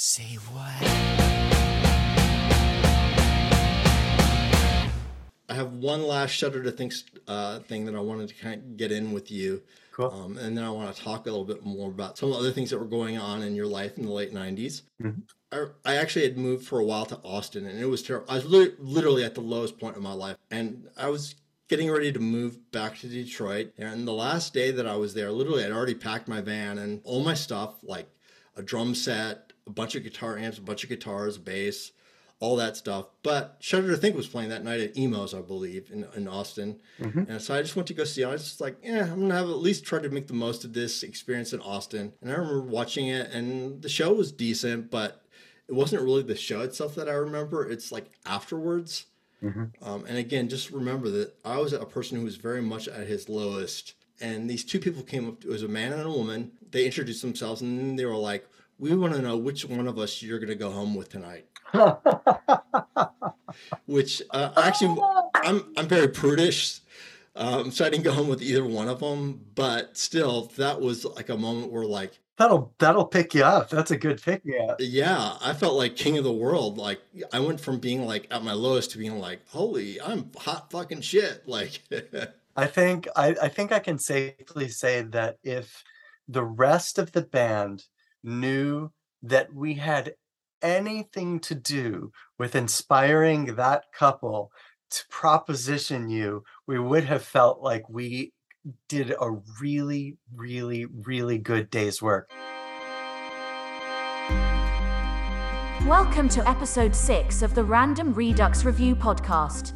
Say what? I have one last Shudder to Think uh, thing that I wanted to kind of get in with you. Cool. Um, and then I want to talk a little bit more about some of the other things that were going on in your life in the late 90s. Mhm. I, I actually had moved for a while to Austin and it was terrible. I was li- literally at the lowest point of my life. And I was getting ready to move back to Detroit. And the last day that I was there, literally, I'd already packed my van and all my stuff like a drum set, a bunch of guitar amps, a bunch of guitars, bass, all that stuff. But Shudder to Think was playing that night at Emos, I believe, in, in Austin. Mhm. And so I just went to go see it. I was just like, yeah, I'm gonna have at least try to make the most of this experience in Austin. And I remember watching it, and the show was decent, but it wasn't really the show itself that I remember. It's like afterwards. Mhm. Um, and again, just remember that I was a person who was very much at his lowest. And these two people came up. It was a man and a woman. They introduced themselves, and then they were like, "We want to know which one of us you're gonna go home with tonight." Which uh, actually, I'm I'm very prudish, um, so I didn't go home with either one of them. But still, that was like a moment where, like, that'll that'll pick you up. That's a good pick me up. yeah, I felt like king of the world. Like, I went from being like at my lowest to being like, "Holy, I'm hot fucking shit!" Like, I think I, I think I can safely say that if the rest of the band knew that we had anything to do with inspiring that couple to proposition you, we would have felt like we did a really, really, really good day's work. Welcome to episode 6 of the Random Redux Review podcast.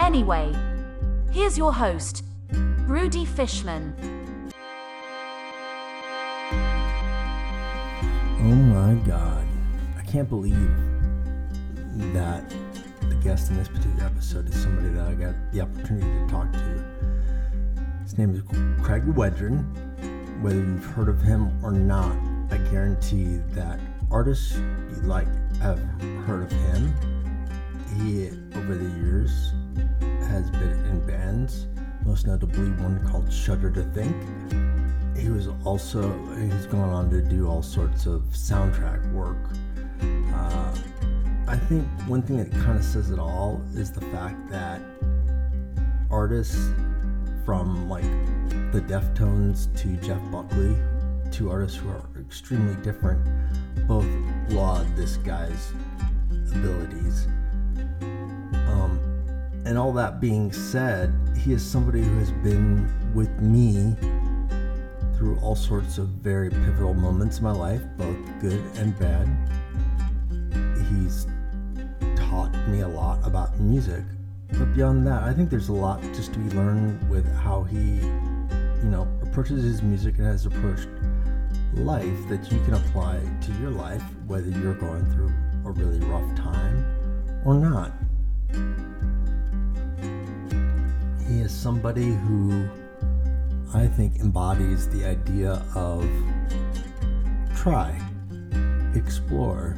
Anyway, here's your host, Rudy Fishman. Oh my god. I can't believe that the guest in this particular episode is somebody that I got the opportunity to talk to. His name is Craig Wedren. Whether you've heard of him or not, I guarantee that artists you like have heard of him. He, over the years, has been in bands, most notably one called Shudder to Think. He was also, he's gone on to do all sorts of soundtrack work. Uh, I think one thing that kind of says it all is the fact that artists from like the Deftones to Jeff Buckley, two artists who are extremely different, both laud this guy's abilities. Um, and all that being said, he is somebody who has been with me through all sorts of very pivotal moments in my life, both good and bad. He's taught me a lot about music. But beyond that, I think there's a lot just to be learned with how he, you know, approaches his music and has approached life that you can apply to your life, whether you're going through a really rough time or not. He is somebody who I think embodies the idea of try, explore.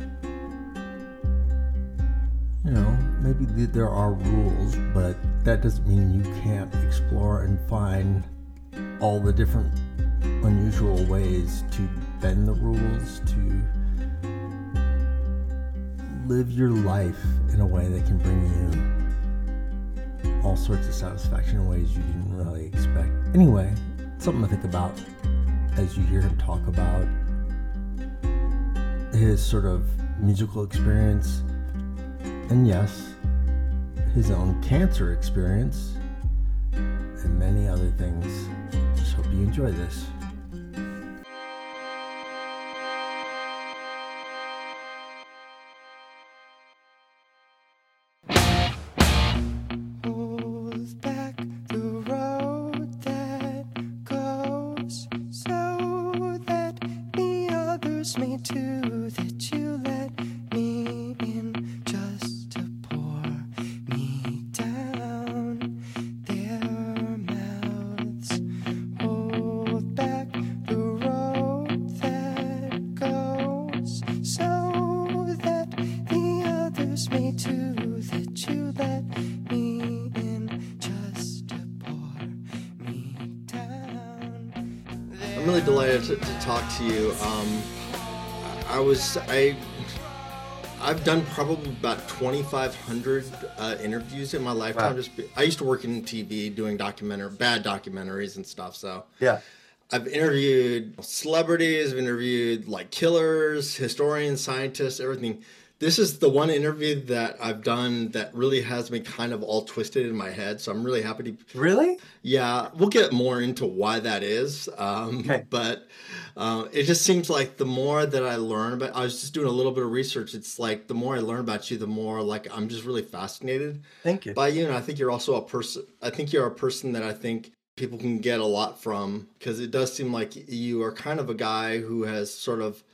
You know, maybe th- there are rules, but that doesn't mean you can't explore and find all the different unusual ways to bend the rules, to live your life in a way that can bring you all sorts of satisfaction in ways you didn't really expect. Anyway, something to think about as you hear him talk about his sort of musical experience and yes, his own cancer experience and many other things. Just hope you enjoy this. Delighted to, to talk to you. Um, I was I I've done probably about 2,500 uh, interviews in my lifetime. Wow. Just be, I used to work in TV doing documentary, bad documentaries and stuff. So Yeah. I've interviewed celebrities, I've interviewed like killers, historians, scientists, everything. This is the one interview that I've done that really has me kind of all twisted in my head. So I'm really happy to Really? yeah, we'll get more into why that is. Um, Okay. But uh, it just seems like the more that I learn about, I was just doing a little bit of research. It's like the more I learn about you, the more like I'm just really fascinated Thank you. by you. And I think you're also a person. I think you're a person that I think people can get a lot from because it does seem like you are kind of a guy who has sort of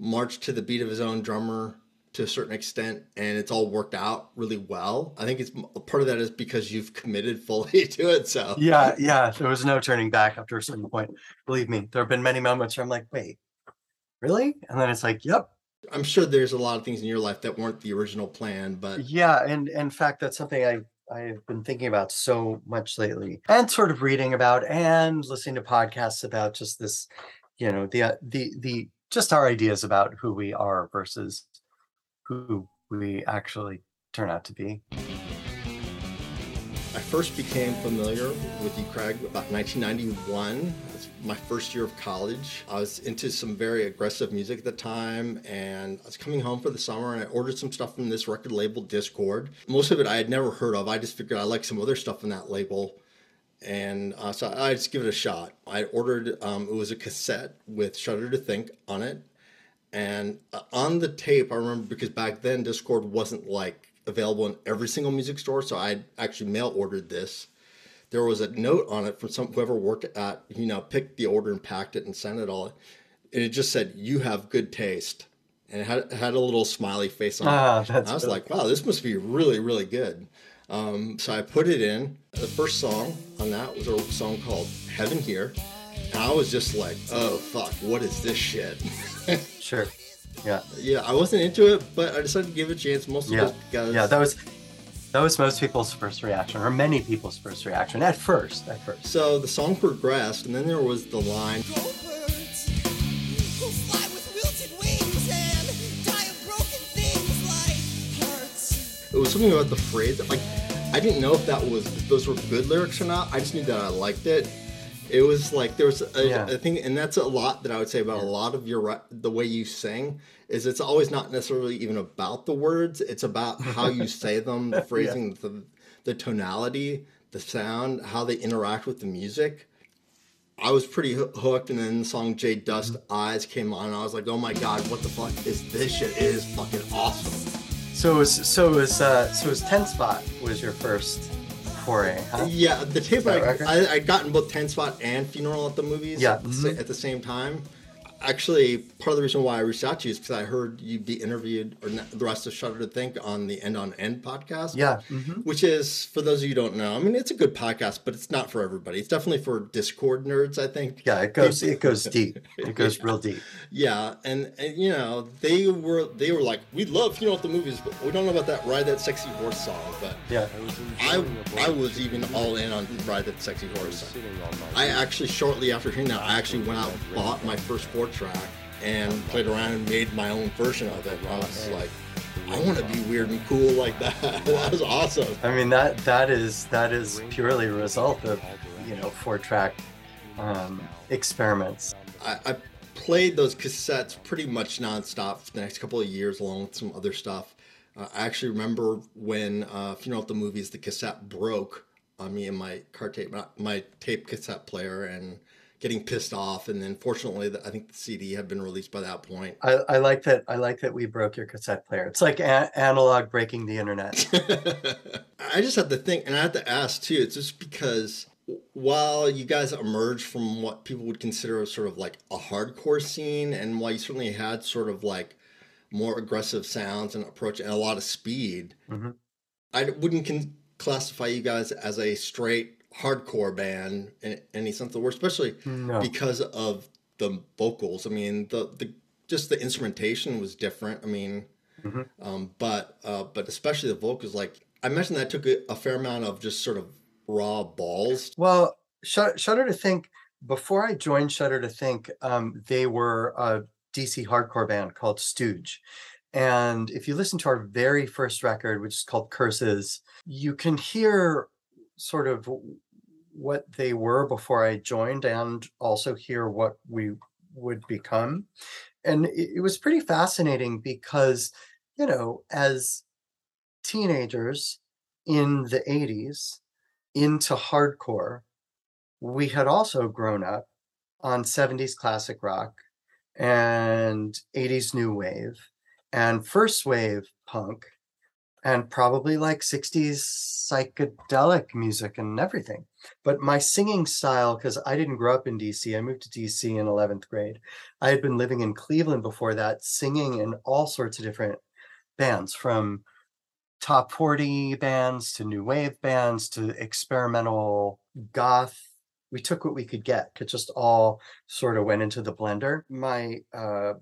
marched to the beat of his own drummer to a certain extent and it's all worked out really well. I think it's part of that is because you've committed fully to it. So Yeah, yeah. There was no turning back after a certain point. Believe me, there have been many moments where I'm like, wait, really? And then it's like, yep. I'm sure there's a lot of things in your life that weren't the original plan, but Yeah, and in fact, that's something I I've been thinking about so much lately, and sort of reading about and listening to podcasts about just this, you know, the uh, the the just our ideas about who we are versus who we actually turn out to be. I first became familiar with you, Craig, about 1991. It's my first year of college. I was into some very aggressive music at the time, and I was coming home for the summer, and I ordered some stuff from this record label, Dischord. Most of it I had never heard of. I just figured I liked some other stuff in that label, and uh, so I just give it a shot. I ordered. Um, it was a cassette with Shudder to Think on it, and uh, on the tape, I remember because back then Dischord wasn't like available in every single music store, so I actually mail ordered this. There was a note on it from some whoever worked at, you know, picked the order and packed it and sent it all. And it just said, "You have good taste," and it had, it had a little smiley face on Ah, it. that's I was really like, "Wow, this must be really, really good." Um, so I put it in. The first song on that was a song called "Heaven Here," and I was just like, "Oh fuck, what is this shit?" Sure. Yeah. Yeah, I wasn't into it, but I decided to give it a chance, mostly Yeah. just because. Yeah. That was that was most people's first reaction, or many people's first reaction at first. At first. so the song progressed, and then there was the line. Go birds who fly with wilted wings and die of broken things like. It was something about the phrase. Like, I didn't know if that was if those were good lyrics or not. I just knew that I liked it. It was like there was a, Yeah. a thing, and that's a lot that I would say about a lot of your the way you sing. Is it's always not necessarily even about the words. It's about how you say them, the phrasing, the the tonality, the sound, how they interact with the music. I was pretty hoo- hooked, and then the song "Jade-Dust Eyes" came on, and I was like, "Oh my god, what the fuck is this shit? It is fucking awesome." So it was so it was uh, so it was Ten Spot was your first foray, huh? Yeah, the tape I? I I gotten both Ten Spot and Funeral at the movies. Yeah. at the, sa- at the same time. Actually, part of the reason why I reached out to you is because I heard you be interviewed, or not, the rest of Shudder to Think, on the End on End podcast. Yeah. mhm. Which is, for those of you who don't know, I mean, it's a good podcast, but it's not for everybody. It's definitely for Dischord nerds, I think. Yeah. It goes it goes deep. It goes real deep. Yeah, and, and you know they were they were like, we love you know what the movies, but we don't know about that Ride That Sexy Horse song. But Yeah. I I was even all in on Ride That Sexy Horse. I actually shortly after hearing that, I actually went out and bought my first four track and played around and made my own version of it. I was like, I want to be weird and cool like that. that was awesome. I mean that that is that is purely a result of you know four track um, experiments. I, I played those cassettes pretty much nonstop for the next couple of years, along with some other stuff. Uh, I actually remember when uh, Funeral at the Movies, the cassette broke on me and my car tape, my tape cassette player, and getting pissed off. And then, fortunately, the, I think the CD had been released by that point. I, I like that. I like that we broke your cassette player. It's like a- analog breaking the internet. I just had to think, and I had to ask too. It's just because while you guys emerged from what people would consider sort of like a hardcore scene, and while you certainly had sort of like more aggressive sounds and approach and a lot of speed, Mhm. I wouldn't con- classify you guys as a straight hardcore band in any sense of the word, especially No. because of the vocals. I mean, the the just the instrumentation was different. I mean, Mhm. um, but uh, but especially the vocals. Like I mentioned, that took a, a fair amount of just sort of raw balls. Well, Shud- Shudder to Think before I joined Shudder to Think, um, they were a DC hardcore band called Stooge. And if you listen to our very first record, which is called Curses, you can hear sort of what they were before I joined and also hear what we would become. And it, it was pretty fascinating because, you know, as teenagers in the 80s into hardcore, we had also grown up on 70s classic rock and 80s new wave and first wave punk and probably like 60s psychedelic music and everything. But my singing style, because I didn't grow up in DC, I moved to DC in 11th grade. I had been living in Cleveland before that, singing in all sorts of different bands from top 40 bands to new wave bands to experimental goth. We took what we could get. It just all sort of went into the blender. My uh,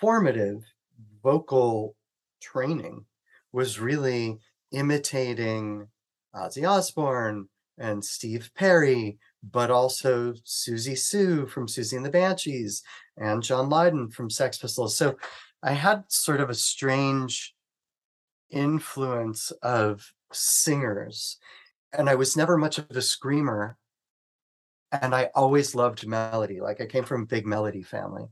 formative vocal training was really imitating uh, Ozzy Osbourne and Steve Perry, but also Siouxsie Sioux from Siouxsie and the Banshees and John Lydon from Sex Pistols. So I had sort of a strange influence of singers, and I was never much of a screamer. And I always loved melody. Like I came from a big melody family.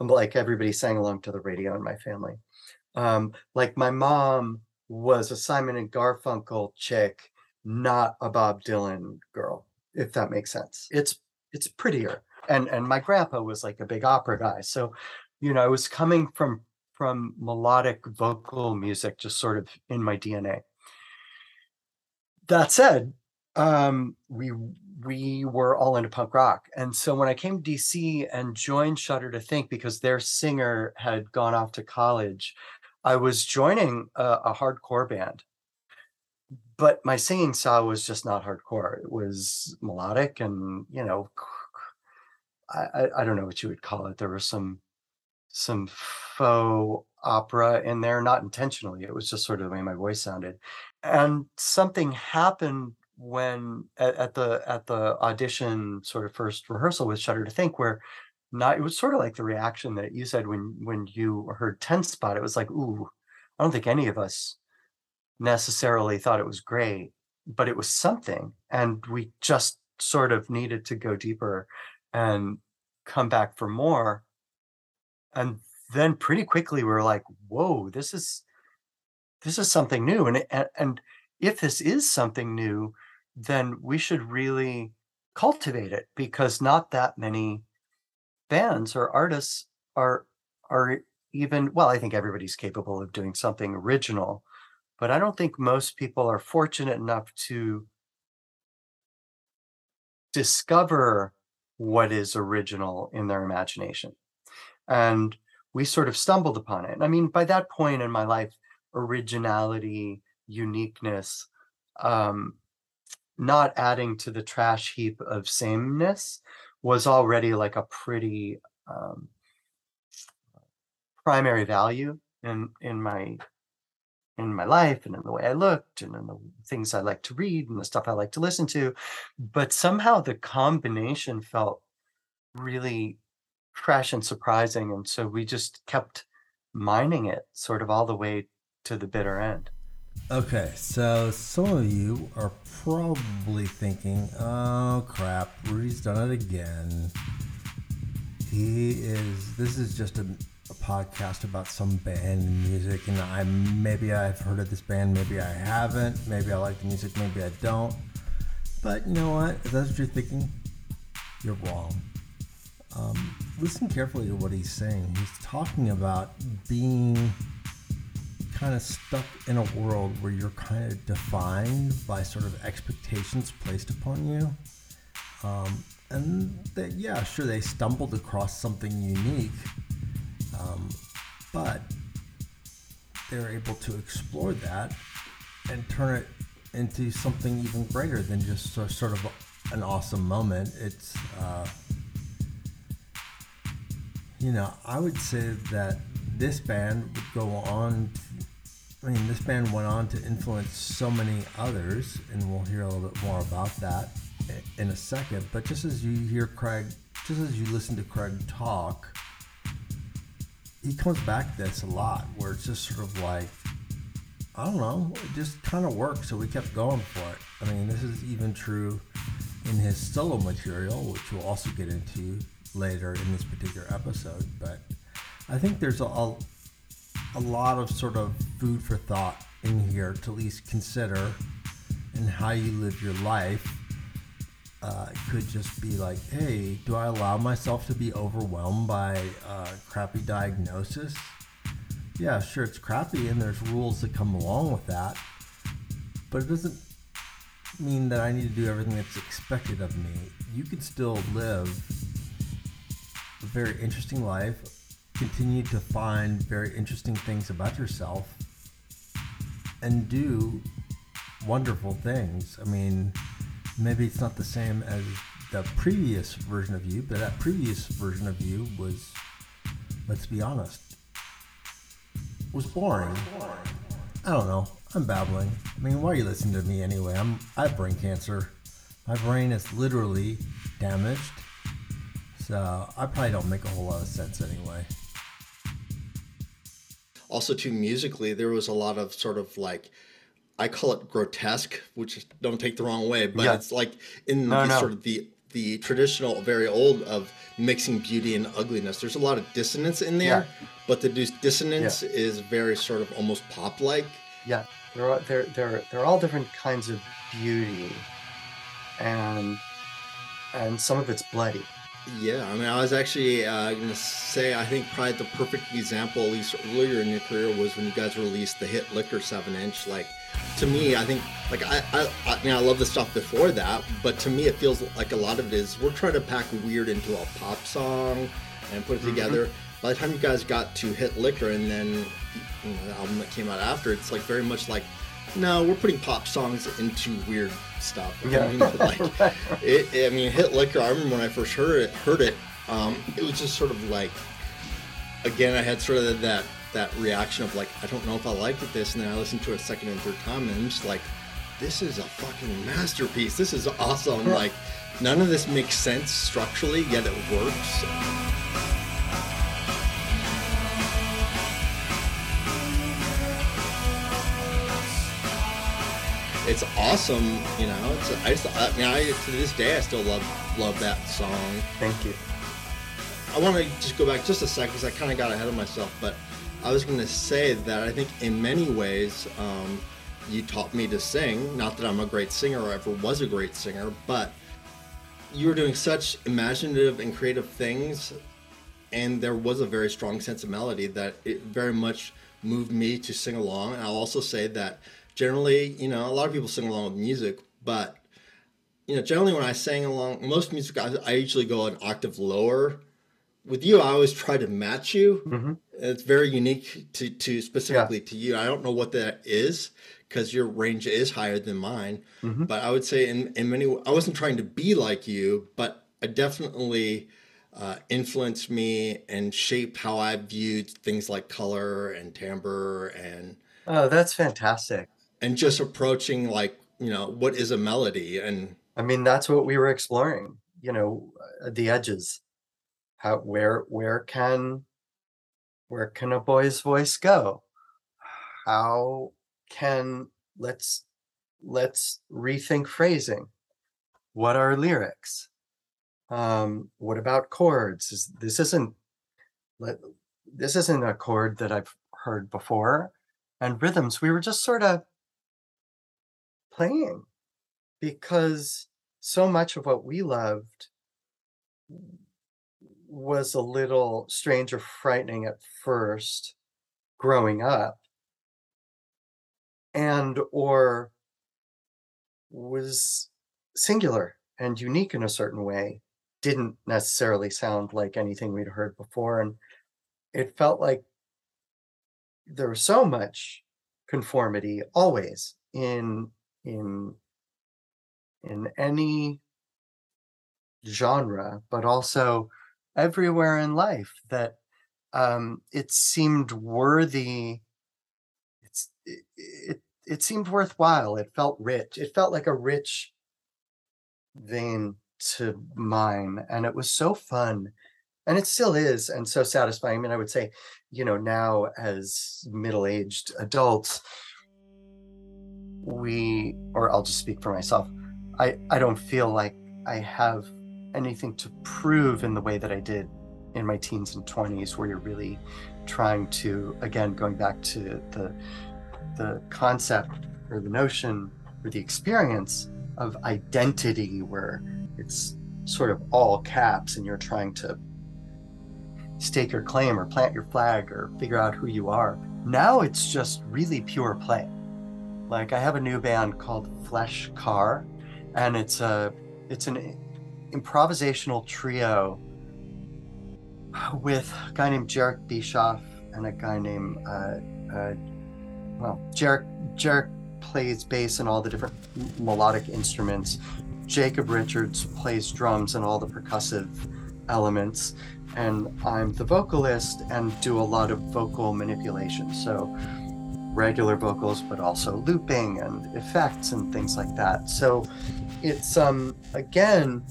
Like everybody sang along to the radio in my family. Um, like my mom was a Simon and Garfunkel chick, not a Bob Dylan girl, if that makes sense. It's it's prettier. And and my grandpa was like a big opera guy. So, you know, I was coming from from melodic vocal music just sort of in my DNA. That said, um, we we were all into punk rock. And so when I came to DC and joined Shudder to Think because their singer had gone off to college, I was joining a, a hardcore band, but my singing style was just not hardcore. It was melodic and, you know, I, I, don't know what you would call it. There was some some faux opera in there, not intentionally. It was just sort of the way my voice sounded. And something happened when at, at the at the audition sort of first rehearsal with Shudder to Think, where not it was sort of like the reaction that you said when when you heard 10 spot it was like ooh i don't think any of us necessarily thought it was great but it was something and we just sort of needed to go deeper and come back for more and then pretty quickly we were like whoa this is this is something new and, and if this is something new then we should really cultivate it because not that many bands or artists are are even well i think everybody's capable of doing something original but i don't think most people are fortunate enough to discover what is original in their imagination. And we sort of stumbled upon it. I mean by that point in my life originality uniqueness um not adding to the trash heap of sameness was already like a pretty um, primary value in in my in my life and in the way I looked and in the things I like to read and the stuff I like to listen to. But somehow the combination felt really fresh and surprising. And so we just kept mining it sort of all the way to the bitter end. Okay, so some of you are probably thinking, oh crap, Rudy's done it again. He is, this is just a, a podcast about some band and music, and I maybe I've heard of this band, maybe I haven't, maybe I like the music, maybe I don't. But you know what? If that's what you're thinking, you're wrong. Um, listen carefully to what he's saying. He's talking about being kind of stuck in a world where you're kind of defined by sort of expectations placed upon you. Um, and that, yeah, sure, they stumbled across something unique, um, but they're able to explore that and turn it into something even greater than just sort of an awesome moment. It's, uh, you know, I would say that this band would go on I mean, this band went on to influence so many others, and we'll hear a little bit more about that. in a second. But just as you hear Craig, just as you listen to Craig talk, he comes back to this a lot, where it's just sort of like, I don't know, it just kind of worked, so we kept going for it. I mean, this is even true in his solo material, which we'll also get into later in this particular episode. But I think there's a, a, a lot of sort of food for thought in here to at least consider and how you live your life. Uh, it could just be like, hey, do I allow myself to be overwhelmed by uh, crappy diagnosis? Yeah, sure, it's crappy, and there's rules that come along with that. But it doesn't mean that I need to do everything that's expected of me. You could still live a very interesting life, continue to find very interesting things about yourself, and do wonderful things. I mean, maybe it's not the same as the previous version of you, but that previous version of you was, let's be honest, was boring. I don't know. I'm babbling. I mean, why are you listening to me anyway? I'm I have brain cancer. My brain is literally damaged. So I probably don't make a whole lot of sense anyway. Also too musically there was a lot of sort of like i call it grotesque which don't take the wrong way but Yeah. it's like in No, the no. sort of the the traditional very old of mixing beauty and ugliness there's a lot of dissonance in there but the dis- dissonance is very sort of almost pop like Yeah, they're all, they're they're they're all different kinds of beauty, and and some of it's bloody. Yeah, I mean, I was actually uh, going to say, I think probably the perfect example, at least earlier in your career, was when you guys released the hit Liquor 7 inch. Like, to me, I think, like, I, I, I mean, I love the stuff before that, but to me, it feels like a lot of it is we're trying to pack weird into a pop song and put it together. By the time you guys got to hit Liquor and then you know, the album that came out after, it's like very much like, no, we're putting pop songs into weird stuff. I Yeah. mean, like, it, I mean, hit liquor. I remember when I first heard it. Heard it. Um, it was just sort of like, again, I had sort of that that reaction of like, I don't know if I liked it this, and then I listened to it a second and third time, and I'm just like, this is a fucking masterpiece. This is awesome. Like, none of this makes sense structurally, yet it works. It's awesome, you know. It's I, just, I mean, I to this day I still love love that song. Thank you. I want to just go back just a second because I kind of got ahead of myself, but I was going to say that I think in many ways um, you taught me to sing. Not that I'm a great singer or ever was a great singer, but you were doing such imaginative and creative things, and there was a very strong sense of melody that it very much moved me to sing along. And I'll also say that generally, you know, a lot of people sing along with music, but you know, generally when I sang along, most music I, I usually go an octave lower. With you, I always try to match you. Mhm. It's very unique to, to specifically to you. I don't know what that is because your range is higher than mine. Mhm. But I would say in, in many, I wasn't trying to be like you, but I definitely uh, influenced me and shaped how I viewed things like color and timbre and Oh, that's fantastic. And just approaching like you know what is a melody and I mean, that's what we were exploring. You know, uh, the edges. How where where can where can a boy's voice go? How can let's let's rethink phrasing. What are lyrics? Um, what about chords? Is this isn't let this isn't a chord that I've heard before. And rhythms, we were just sort of playing because so much of what we loved was a little strange or frightening at first growing up and or was singular and unique in a certain way didn't necessarily sound like anything we'd heard before and it felt like there was so much conformity always in in in any genre but also everywhere in life that um it seemed worthy it's it, it it seemed worthwhile it felt rich it felt like a rich vein to mine, and it was so fun, and it still is, and so satisfying. I mean, I would say, you know, now as middle-aged adults, we, or I'll just speak for myself, I I don't feel like I have anything to prove in the way that I did in my teens and 20s where you're really trying to again going back to the the concept or the notion or the experience of identity where it's sort of all caps and you're trying to stake your claim or plant your flag or figure out who you are. Now it's just really pure play like i have a new band called flesh car and it's a it's an improvisational trio with a guy named Jherek Bischoff and a guy named uh, uh, well Jherek Jherek plays bass and all the different melodic instruments. Jacob Richards plays drums and all the percussive elements, and I'm the vocalist and do a lot of vocal manipulation. So regular vocals, but also looping and effects and things like that. So it's um again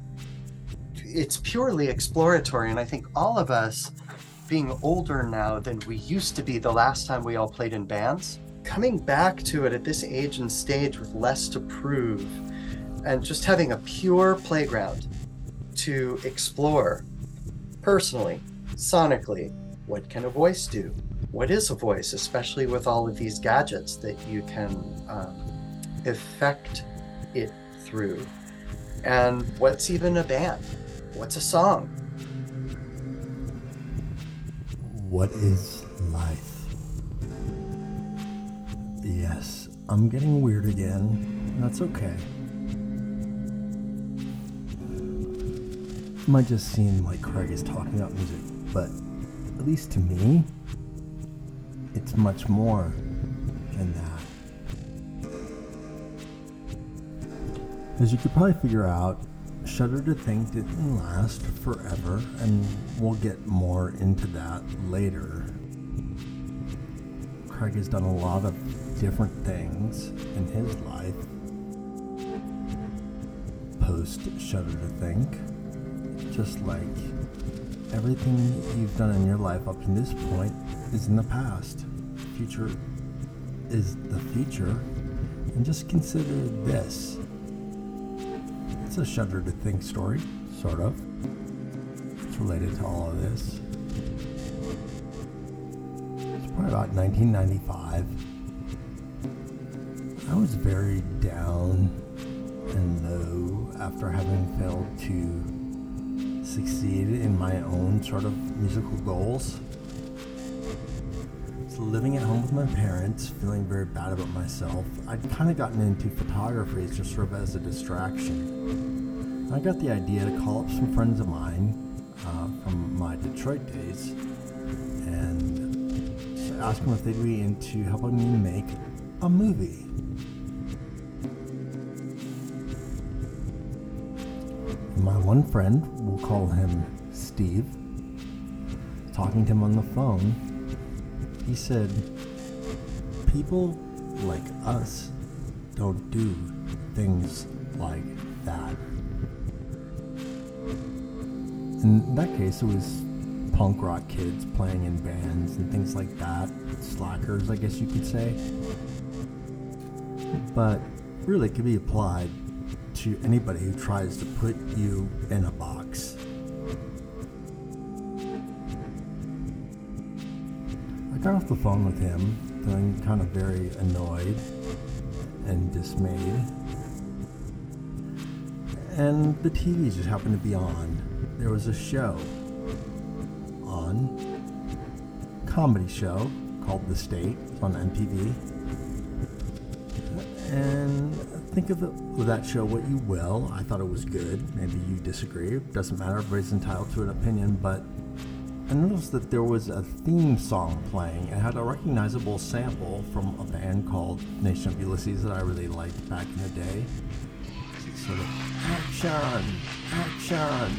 it's purely exploratory and i think all of us being older now than we used to be the last time we all played in bands coming back to it at this age and stage with less to prove and just having a pure playground to explore personally sonically what can a voice do what is a voice especially with all of these gadgets that you can um, affect it through and what's even a band what's a song What is life? Yes, I'm getting weird again. That's okay. Might just seem like Craig is talking about music, but at least to me, it's much more than that. As you could probably figure out, Shudder to Think didn't last forever, and we'll get more into that later. Craig has done a lot of different things in his life post Shudder to Think. Just like everything you've done in your life up to this point is in the past. Future is the future. And just consider this. It's a shudder to think story, sort of. It's related to all of this. It's probably about 1995. I was very down and low after having failed to succeed in my own sort of musical goals. So living at home with my parents, feeling very bad about myself, I'd kind of gotten into photography just sort of as a distraction. I got the idea to call up some friends of mine uh, from my Detroit days and ask them if they'd be into helping me make a movie. My one friend, we'll call him Steve, talking to him on the phone, he said, People like us don't do things like that. In that case, it was punk rock kids playing in bands and things like that. Slackers, I guess you could say. But really, it could be applied anybody who tries to put you in a box. I got off the phone with him, feeling kind of very annoyed and dismayed. And the TV just happened to be on. There was a show on, comedy show called The State. It's on MTV. And think of with that show what you will. I thought it was good. Maybe you disagree. It Doesn't matter. Everybody's entitled to an opinion. But I noticed that there was a theme song playing. It had a recognizable sample from a band called Nation of Ulysses that I really liked back in the day. Sort of action, action.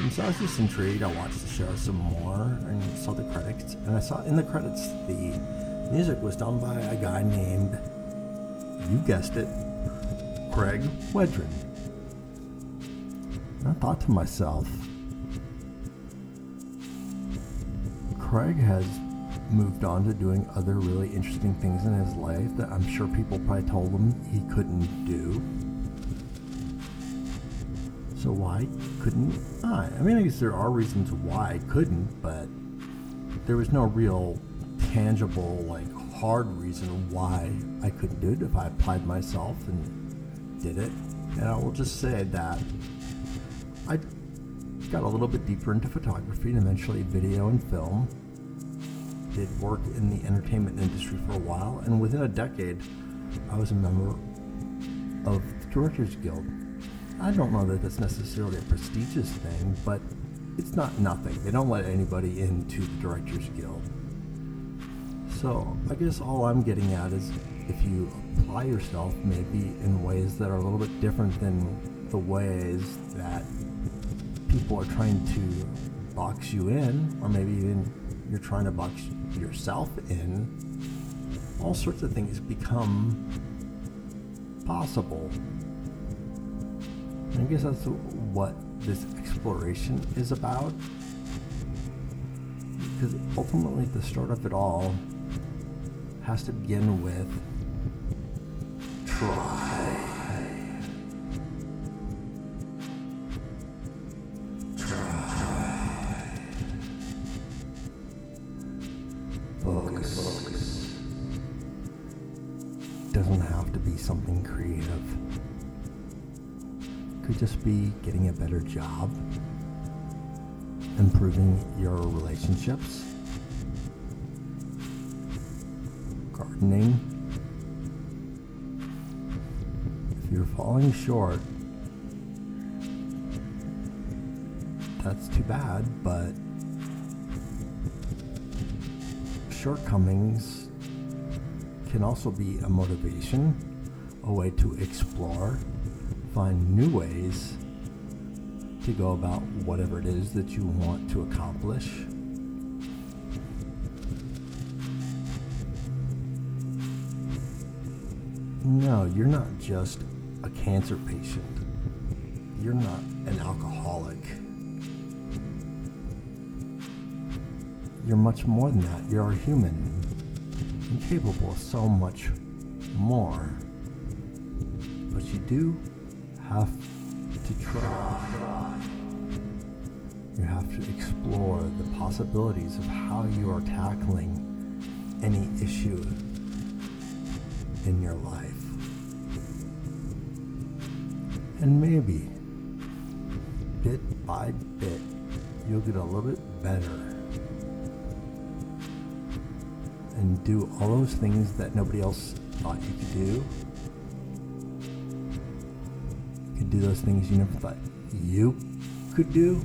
And so I was just intrigued. I watched the show some more and saw the credits. And I saw in the credits the music was done by a guy named, you guessed it, Craig Wedren. I thought to myself, Craig has moved on to doing other really interesting things in his life that I'm sure people probably told him he couldn't do. So why couldn't I? I mean, I guess there are reasons why I couldn't, but there was no real tangible, like, hard reason why I couldn't do it if I applied myself and did it. And I will just say that I got a little bit deeper into photography and eventually video and film. Did work in the entertainment industry for a while, and within a decade, I was a member of the Directors Guild. I don't know that that's necessarily a prestigious thing, but it's not nothing. They don't let anybody into the Directors Guild. So I guess all I'm getting at is if you apply yourself maybe in ways that are a little bit different than the ways that people are trying to box you in, or maybe even you're trying to box yourself in, all sorts of things become possible. I guess that's what this exploration is about. Because ultimately, the start of it all has to begin with something creative. Could just be getting a better job, improving your relationships, falling short, that's too bad, but shortcomings can also be a motivation, a way to explore, find new ways to go about whatever it is that you want to accomplish. No, you're not just cancer patient. You're not an alcoholic. You're much more than that. You're a human and capable of so much more. But you do have to try. You have to explore the possibilities of how you are tackling any issue in your life. And maybe, bit by bit, you'll get a little bit better and do all those things that nobody else thought you could do. You could do those things you never thought you could do.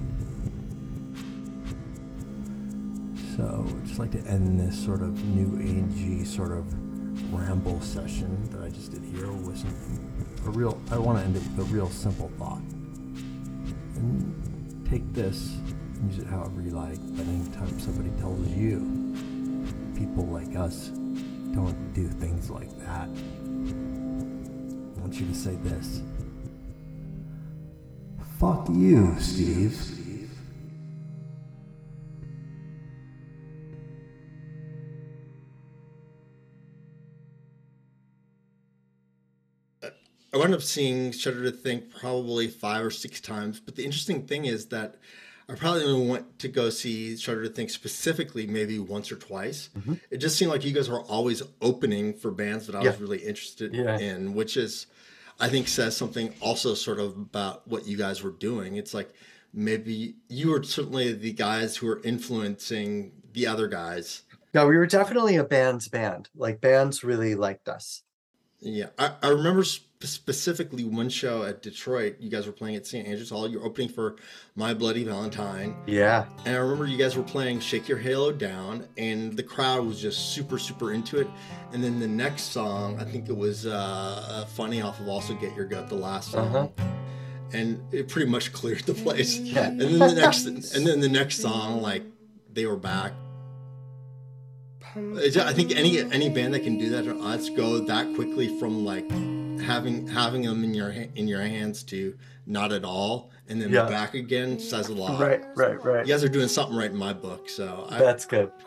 So, I'd just like to end this sort of new agey sort of ramble session that I just did here with some, a real. I want to end it with a real simple thought. And take this, use it however you like. But anytime somebody tells you people like us don't do things like that, I want you to say this. Fuck you, Steve. Wound up seeing Shudder to Think probably five or six times. But the interesting thing is that I probably only went to go see Shudder to Think specifically maybe once or twice. Mm-hmm. It just seemed like you guys were always opening for bands that I was really interested Yeah. in, which is, I think, says something also sort of about what you guys were doing. It's like maybe you were certainly the guys who were influencing the other guys. No, we were definitely a band's band. Like bands really liked us. Yeah, I, I remember sp- specifically one show at Detroit. You guys were playing at St. Andrews Hall. You're opening for My Bloody Valentine. Yeah. And I remember you guys were playing Shake Your Halo Down, and the crowd was just super, super into it. And then the next song, I think it was uh, Funny off of Also Get Your Goat, the last song. Uh-huh. And it pretty much cleared the place. Yeah. And then the next, and then the next song, like they were back. I think any any band that can do that to us go that quickly from like having having them in your in your hands to not at all and then Yeah. back again says a lot. Right, right, right. You guys are doing something right in my book. So I, That's good.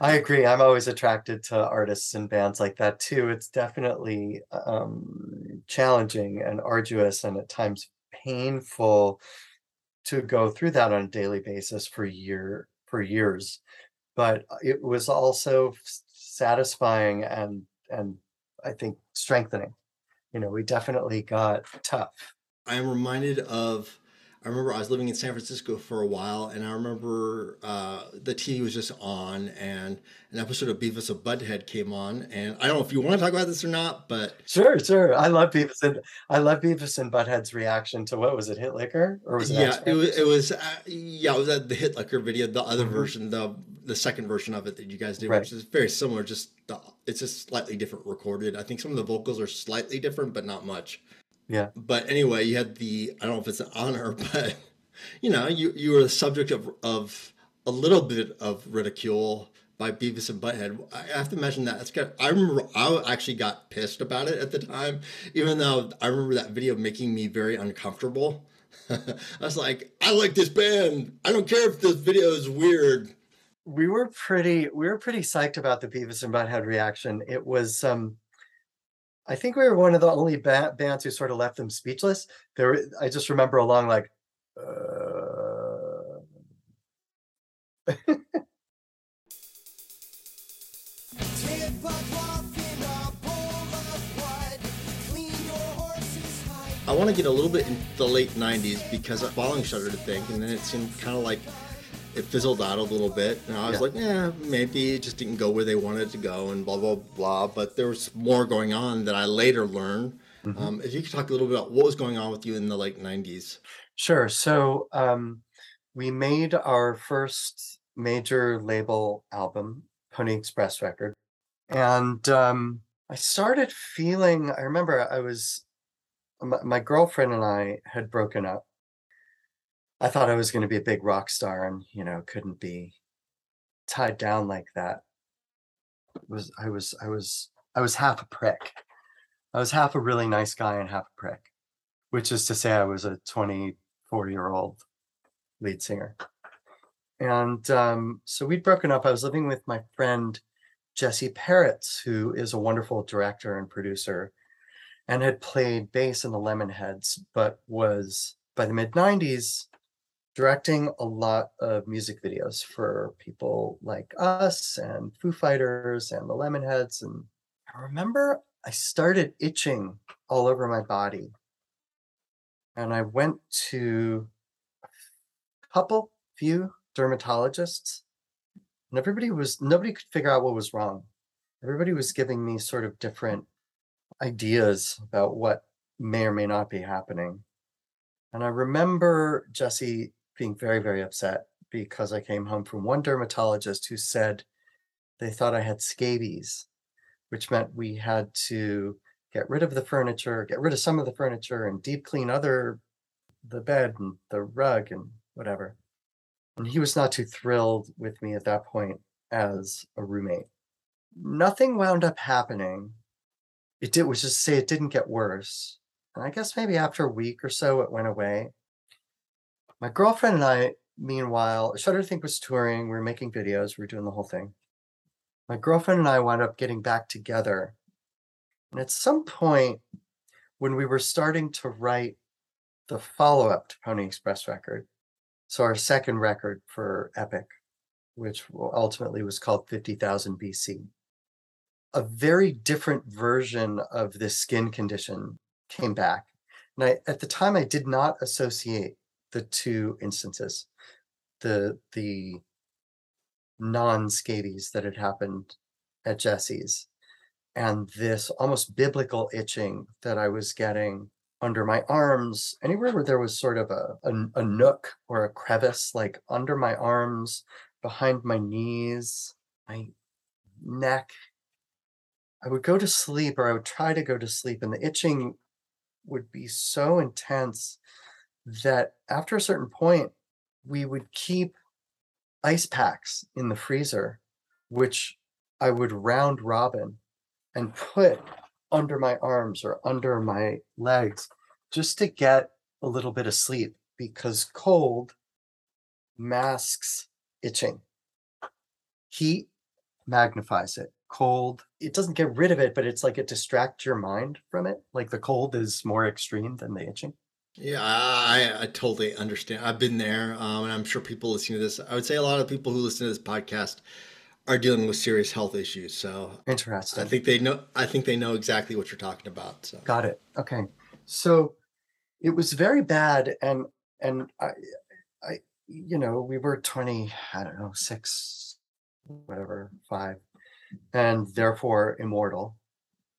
I agree. I'm always attracted to artists and bands like that too. It's definitely um, challenging and arduous and at times painful to go through that on a daily basis for year for years. But uh, it was also satisfying and and I think strengthening. You know, we definitely got tough. I am reminded of. I remember I was living in San Francisco for a while, and I remember uh, the TV was just on, and an episode of Beavis and Butthead came on, and I don't know if you want to talk about this or not, but Sure, sure. I love Beavis and I love Beavis and Butthead's reaction to what was it, Hit Liquor? Or was it yeah, it was. It was. Uh, yeah, it was at the Hit Liquor video, the other Mhm. version, the the second version of it that you guys did, Right. which is very similar. Just the, it's just slightly different recorded. I think some of the vocals are slightly different, but not much. Yeah. But anyway, you had the. I don't know if it's an honor, but you know, you you were the subject of of a little bit of ridicule by Beavis and Butthead. I have to mention that. It's got. I remember I actually got pissed about it at the time, even though I remember that video making me very uncomfortable. I was like, I like this band. I don't care if this video is weird. We were pretty we were pretty psyched about the Beavis and Butthead reaction. It was um I think we were one of the only ba- bands who sort of left them speechless. There I just remember along like uh. I want to get a little bit in the late '90s because Falling Shudder to Think, and then it seemed kind of like it fizzled out a little bit. And I was Yeah. like, yeah, maybe it just didn't go where they wanted it to go, and blah blah blah. But there was more going on that I later learned. Um, if you could talk a little bit about what was going on with you in the late '90s. Sure. So um, we made our first major label album, Pony Express record. And um, I started feeling, I remember I was, my, my girlfriend and I had broken up. I thought I was going to be a big rock star and, you know, couldn't be tied down like that. It was, I was, I was, I was half a prick. I was half a really nice guy and half a prick which is to say I was a 24 year old lead singer. And um, so we'd broken up. I was living with my friend Jesse Peretz, who is a wonderful director and producer and had played bass in the Lemonheads, but was by the mid 90s directing a lot of music videos for people like us and Foo Fighters and the Lemonheads. And I remember I started itching all over my body and I went to a couple few dermatologists, and everybody was nobody could figure out what was wrong. Everybody was giving me sort of different ideas about what may or may not be happening. And I remember Jesse being very, very upset because I came home from one dermatologist who said they thought I had scabies, which meant we had to get rid of the furniture, get rid of some of the furniture, and deep clean other the bed and the rug and whatever. And he was not too thrilled with me at that point as a roommate. Nothing wound up happening. It did, is to say, it didn't get worse. And I guess maybe after a week or so, it went away. My girlfriend and I, meanwhile, Shudder Think was touring. We were making videos. We were doing the whole thing. My girlfriend and I wound up getting back together and at some point, when we were starting to write the follow up to Pony Express record, so our second record for Epic, which ultimately was called 50,000 BC, a very different version of this skin condition came back. And I, at the time, I did not associate the two instances, the, the non scabies that had happened at Jesse's and this almost biblical itching that I was getting under my arms, anywhere where there was sort of a, a, a nook or a crevice, like under my arms, behind my knees, my neck. I would go to sleep or I would try to go to sleep, and the itching would be so intense that after a certain point, we would keep ice packs in the freezer, which I would round robin and put under my arms or under my legs just to get a little bit of sleep because cold masks itching. Heat magnifies it. Cold, it doesn't get rid of it, but it's like it distracts your mind from it. Like the cold is more extreme than the itching. Yeah, I, I totally understand. I've been there, um, and I'm sure people listening to this. I would say a lot of people who listen to this podcast are dealing with serious health issues. So Interesting. I think they know. I think they know exactly what you're talking about. So Got it. Okay. So it was very bad and and I I you know, we were 20, I don't know, 6 whatever, 5 and therefore immortal.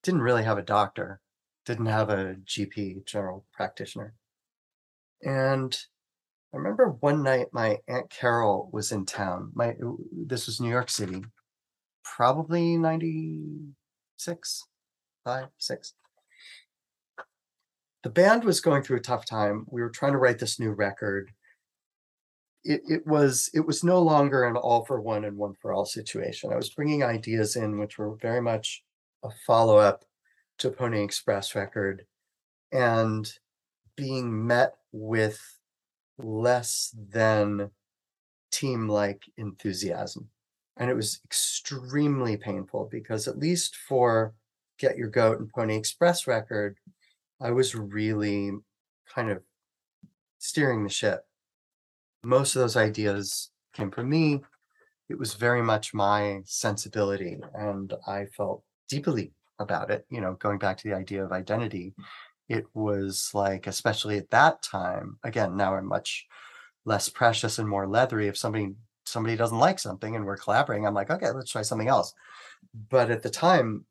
Didn't really have a doctor. Didn't have a GP, general practitioner. And I remember one night my aunt Carol was in town. My uh, this was New York City. Probably 96 5 6 the band was going through a tough time. We were trying to write this new record. It, it was it was no longer an all for one and one for all situation. I was bringing ideas in which were very much a follow up to Pony Express record, and being met with less than team like enthusiasm. And it was extremely painful because, at least for Get Your Goat and Pony Express record, I was really kind of steering the ship. Most of those ideas came from me. It was very much my sensibility, and I felt deeply about it. You know, going back to the idea of identity, it was like, especially at that time, again, now I'm much less precious and more leathery. If somebody somebody doesn't like something and we're collaborating, I'm like, okay, let's try something else. But at the time,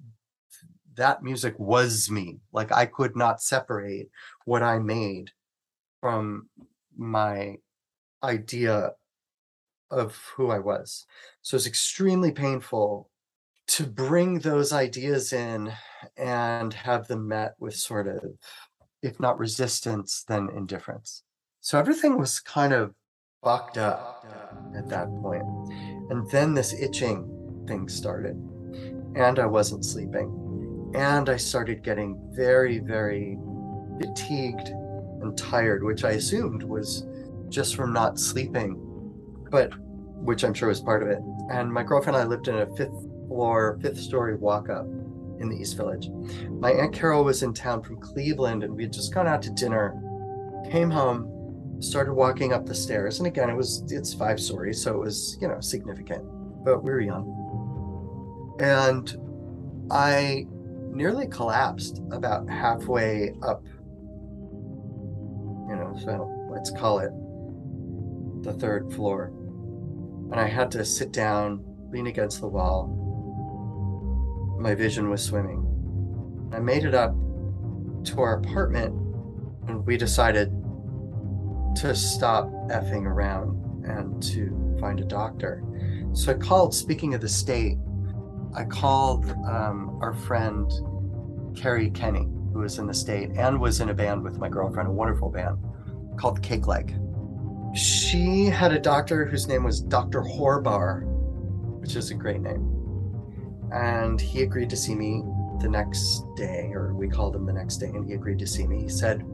that music was me. Like I could not separate what I made from my idea of who I was. So it's extremely painful to bring those ideas in and have them met with sort of, if not resistance, then indifference. So everything was kind of fucked up at that point. And then this itching thing started, and I wasn't sleeping. And I started getting very, very fatigued and tired, which I assumed was just from not sleeping, but which I'm sure was part of it. And my girlfriend and I lived in a fifth floor, fifth story walk up in the East Village. My Aunt Carol was in town from Cleveland, and we had just gone out to dinner, came home, started walking up the stairs. And again, it was, it's five stories, so it was, you know, significant, but we were young. And I nearly collapsed about halfway up, you know, so let's call it the third floor. And I had to sit down, lean against the wall. My vision was swimming. I made it up to our apartment and we decided to stop effing around and to find a doctor. So I called, speaking of the state, I called um, our friend Kerri Kenney, who was in the state and was in a band with my girlfriend, a wonderful band called Cake Like. She had a doctor whose name was Dr. Horbar, which is a great name. And he agreed to see me the next day, or we called him the next day, and he agreed to see me. He said,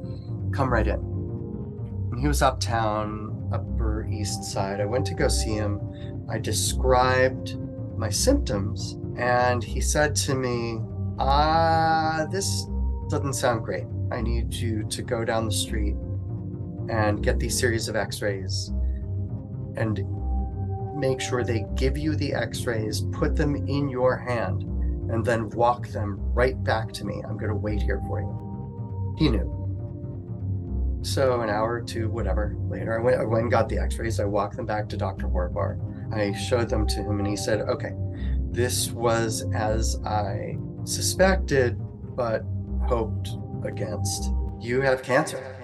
Come right in. And he was uptown, Upper East Side. I went to go see him. I described my symptoms, and he said to me, Ah, this doesn't sound great. I need you to go down the street and get these series of x rays and make sure they give you the x rays, put them in your hand, and then walk them right back to me. I'm going to wait here for you. He knew. So, an hour or two, whatever, later, I went, I went and got the x rays. I walked them back to Dr. Horbar. I showed them to him, and he said, Okay, this was as I suspected, but hoped against. You have cancer.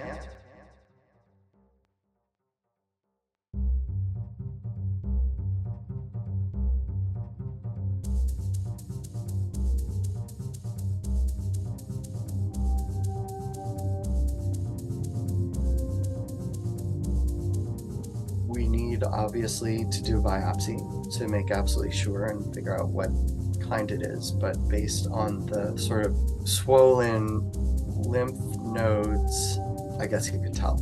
Obviously to do a biopsy to make absolutely sure and figure out what kind it is. But based on the sort of swollen lymph nodes, I guess you could tell,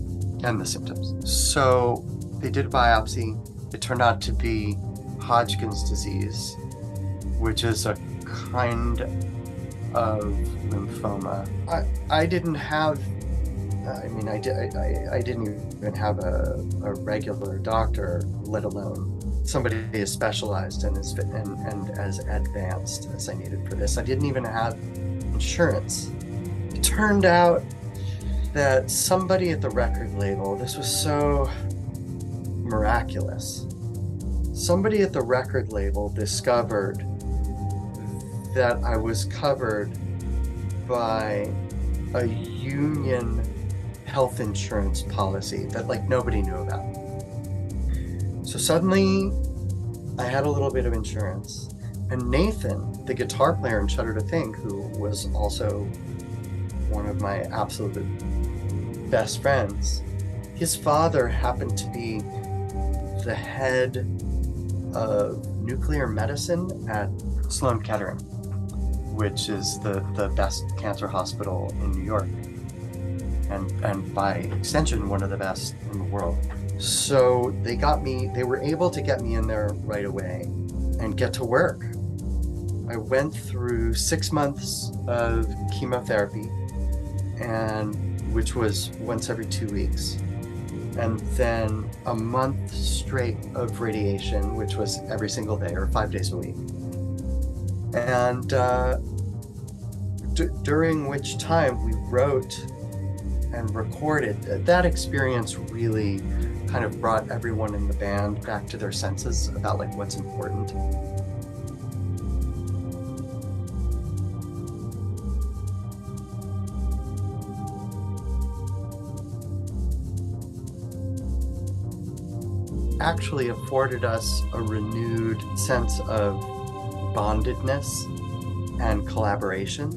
and the symptoms. So they did a biopsy. It turned out to be Hodgkin's disease, which is a kind of lymphoma. I, I didn't have, I mean, I, did, I, I didn't even have a, a regular doctor, let alone somebody as specialized and as, and, and as advanced as I needed for this. I didn't even have insurance. It turned out that somebody at the record label, this was so miraculous. Somebody at the record label discovered that I was covered by a union health insurance policy that like nobody knew about. So suddenly I had a little bit of insurance. And Nathan, the guitar player in Shudder to Think, who was also one of my absolute best friends, his father happened to be the head of nuclear medicine at Sloan Kettering, which is the, the best cancer hospital in New York. And, and by extension, one of the best in the world. So they got me, they were able to get me in there right away and get to work. I went through six months of chemotherapy, and which was once every two weeks, and then a month straight of radiation, which was every single day or five days a week. And uh, d- during which time we wrote and recorded. That experience really kind of brought everyone in the band back to their senses about like what's important. Actually afforded us a renewed sense of bondedness and collaboration.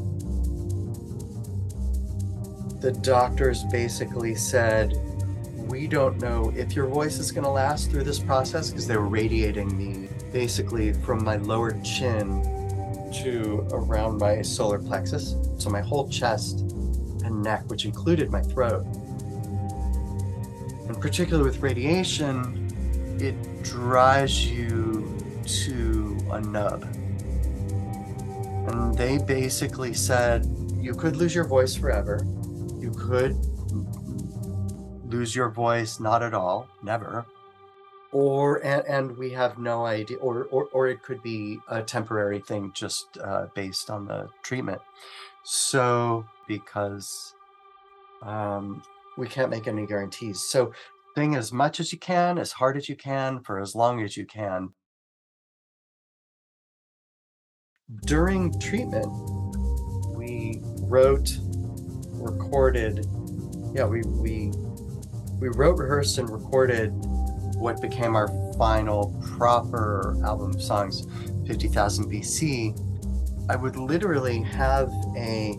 The doctors basically said, we don't know if your voice is going to last through this process because they were radiating me basically from my lower chin to around my solar plexus. So my whole chest and neck, which included my throat. And particularly with radiation, it drives you to a nub. And they basically said you could lose your voice forever. You could lose your voice not at all never. Or and, and we have no idea or, or or it could be a temporary thing just uh, based on the treatment. So because um, we can't make any guarantees. So sing as much as you can as hard as you can for as long as you can. During treatment we wrote recorded yeah we we we wrote, rehearsed, and recorded what became our final proper album of songs, 50,000 BC. I would literally have a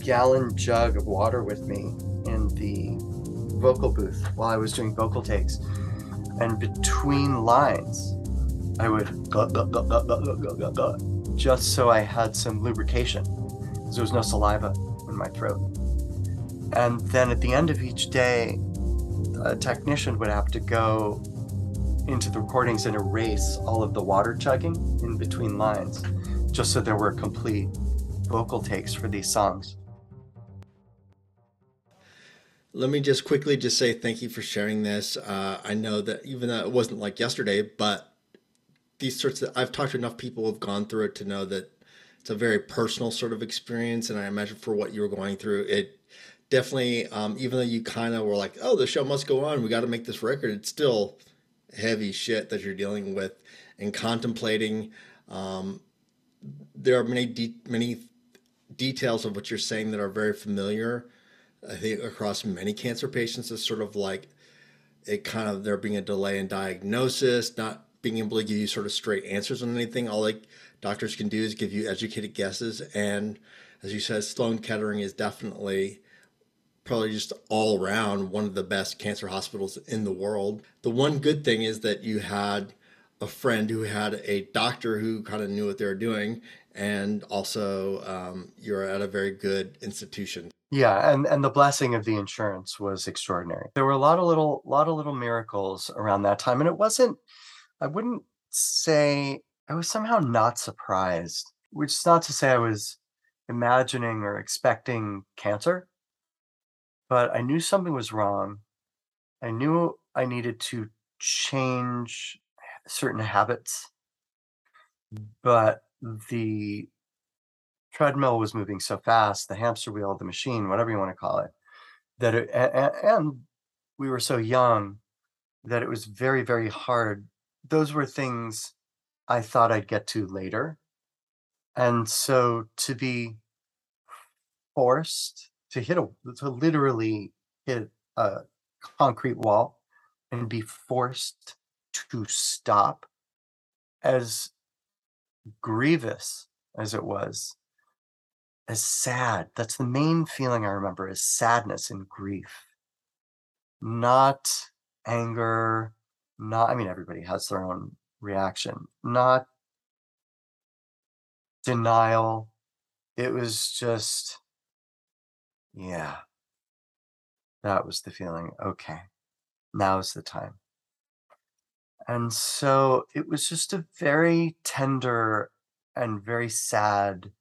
gallon jug of water with me in the vocal booth while I was doing vocal takes. And between lines, I would just so I had some lubrication because there was no saliva in my throat. And then at the end of each day, a technician would have to go into the recordings and erase all of the water chugging in between lines, just so there were complete vocal takes for these songs. Let me just quickly just say thank you for sharing this. Uh, I know that even though it wasn't like yesterday, but these sorts of I've talked to enough people who have gone through it to know that it's a very personal sort of experience, and I imagine for what you were going through, it definitely, um, even though you kind of were like, oh, the show must go on, we got to make this record, it's still heavy shit that you're dealing with and contemplating. Um, there are many, de- many details of what you're saying that are very familiar. I think across many cancer patients, it's sort of like it kind of there being a delay in diagnosis, not being able to give you sort of straight answers on anything. All like doctors can do is give you educated guesses. And as you said, Sloan Kettering is definitely probably just all around one of the best cancer hospitals in the world. The one good thing is that you had a friend who had a doctor who kind of knew what they were doing, and also um, you're at a very good institution. Yeah, and and the blessing of the insurance was extraordinary. There were a lot of little lot of little miracles around that time and it wasn't I wouldn't say I was somehow not surprised, which is not to say I was imagining or expecting cancer, but I knew something was wrong. I knew I needed to change certain habits, but the treadmill was moving so fast, the hamster wheel, the machine, whatever you want to call it, that it, and, and we were so young that it was very, very hard. Those were things I thought I'd get to later. And so to be forced to hit a, to literally hit a concrete wall and be forced to stop as grievous as it was as sad. That's the main feeling i remember is sadness and grief. Not anger not i mean everybody has their own reaction. Not denial. It was just yeah. That was the feeling okay. Now's the time. And so it was just a very tender and very sad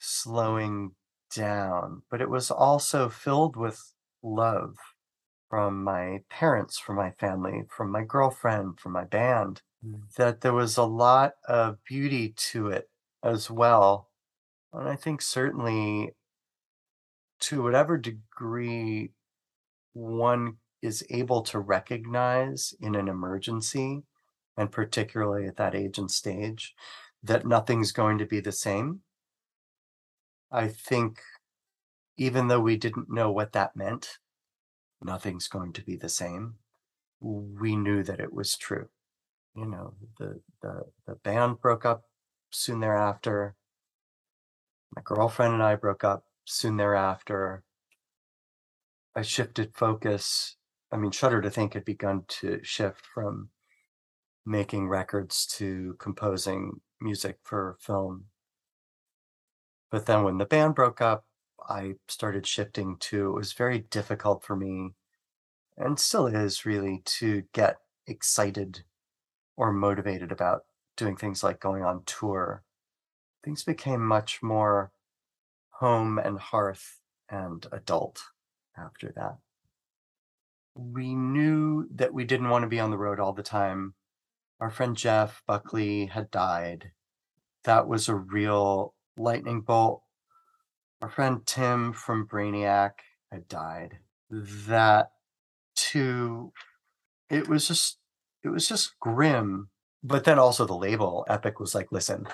slowing down, but it was also filled with love from my parents, from my family, from my girlfriend, from my band, mm. that there was a lot of beauty to it as well. And I think certainly to whatever degree one is able to recognize in an emergency, and particularly at that age and stage, that nothing's going to be the same. I think even though we didn't know what that meant, nothing's going to be the same, we knew that it was true. You know, the the, the band broke up soon thereafter. My girlfriend and I broke up soon thereafter. I shifted focus I mean, Shudder to Think had begun to shift from making records to composing music for film. But then when the band broke up, I started shifting to it was very difficult for me, and still is really, to get excited or motivated about doing things like going on tour. Things became much more home and hearth and adult after that we knew that we didn't want to be on the road all the time. Our friend Jeff Buckley had died. That was a real lightning bolt. Our friend Tim from Brainiac had died. That too, it was just, it was just grim. But then also the label, Epic, was like, listen,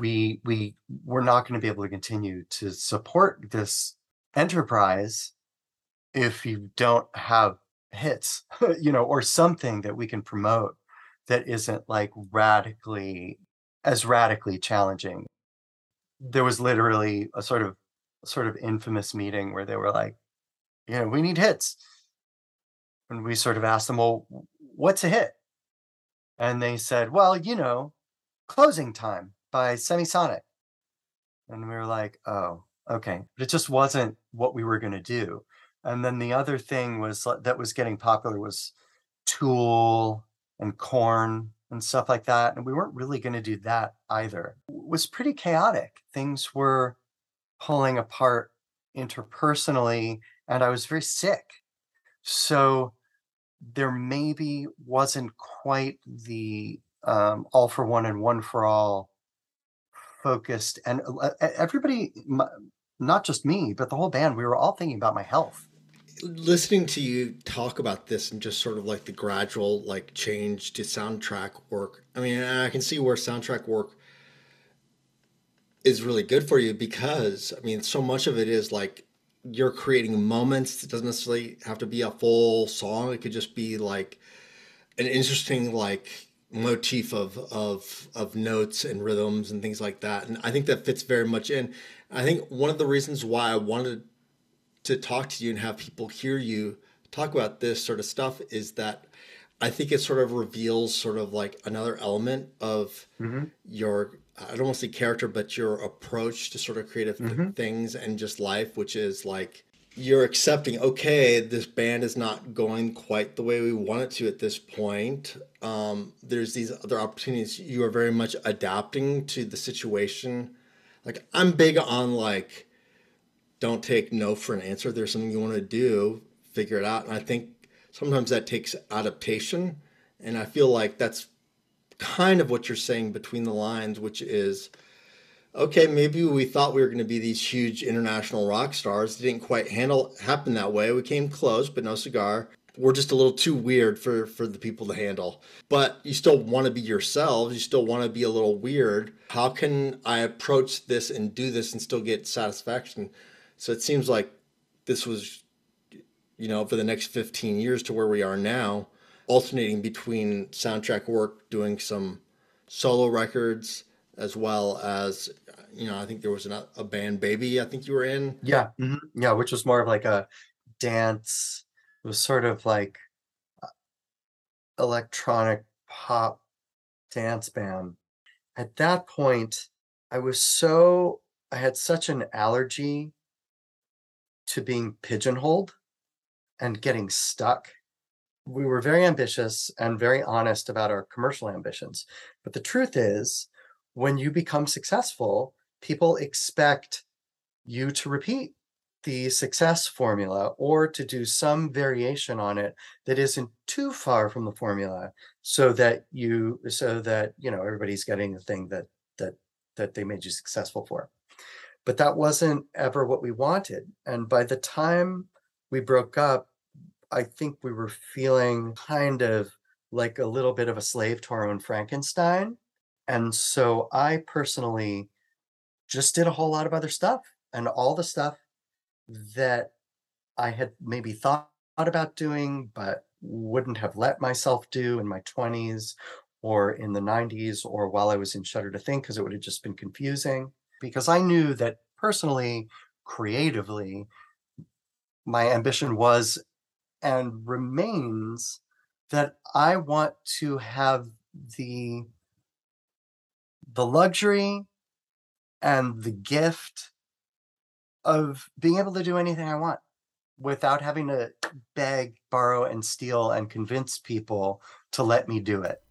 we we we're not going to be able to continue to support this enterprise if you don't have hits, you know, or something that we can promote that isn't like radically as radically challenging. There was literally a sort of sort of infamous meeting where they were like, you know, we need hits. And we sort of asked them, well, what's a hit? And they said, well, you know, closing time by Semisonic. And we were like, oh, okay. But it just wasn't what we were going to do. And then the other thing was that was getting popular was Tool and Korn and stuff like that. And we weren't really going to do that either. It was pretty chaotic. Things were pulling apart interpersonally, and I was very sick. So there maybe wasn't quite the um, all for one and one for all focused. And uh, everybody, not just me, but the whole band, we were all thinking about my health listening to you talk about this and just sort of like the gradual like change to soundtrack work i mean i can see where soundtrack work is really good for you because i mean so much of it is like you're creating moments it doesn't necessarily have to be a full song it could just be like an interesting like motif of of of notes and rhythms and things like that. And i think that fits very much in. I think one of the reasons why i wanted to talk to you and have people hear you talk about this sort of stuff is that I think it sort of reveals sort of like another element of mm-hmm. your I don't want to say character, but your approach to sort of creative th- things and just life, which is like you're accepting, okay, this band is not going quite the way we want it to at this point. Um, there's these other opportunities. You are very much adapting to the situation. Like I'm big on like don't take no for an answer. There's something you want to do, figure it out. And I think sometimes that takes adaptation. And I feel like that's kind of what you're saying between the lines, which is okay, maybe we thought we were going to be these huge international rock stars. It didn't quite handle happen that way. We came close, but no cigar. We're just a little too weird for for the people to handle. But you still want to be yourselves. You still want to be a little weird. How can I approach this and do this and still get satisfaction? So it seems like this was you know, for the next 15 years to where we are now, alternating between soundtrack work, doing some solo records, as well as, you know, I think there was an, a band, Baby, I think you were in. Yeah, mhm, yeah, which was more of like a dance. It was sort of like uh, electronic pop dance band. At that point, I was so I had such an allergy to being pigeonholed and getting stuck. We were very ambitious and very honest about our commercial ambitions. But the truth is, when you become successful, people expect you to repeat the success formula or to do some variation on it that isn't too far from the formula so that you so that you know everybody's getting the thing that that that they made you successful for. But that wasn't ever what we wanted. And by the time we broke up i think we were feeling kind of like a little bit of a slave to our own frankenstein. And so i personally just did a whole lot of other stuff and all the stuff that I had maybe thought about doing, but wouldn't have let myself do in my 20s or in the 90s or while I was in Shudder to Think, because it would have just been confusing. Because I knew that personally, creatively, my ambition was and remains that I want to have the the luxury and the gift of being able to do anything I want without having to beg, borrow, and steal and convince people to let me do it.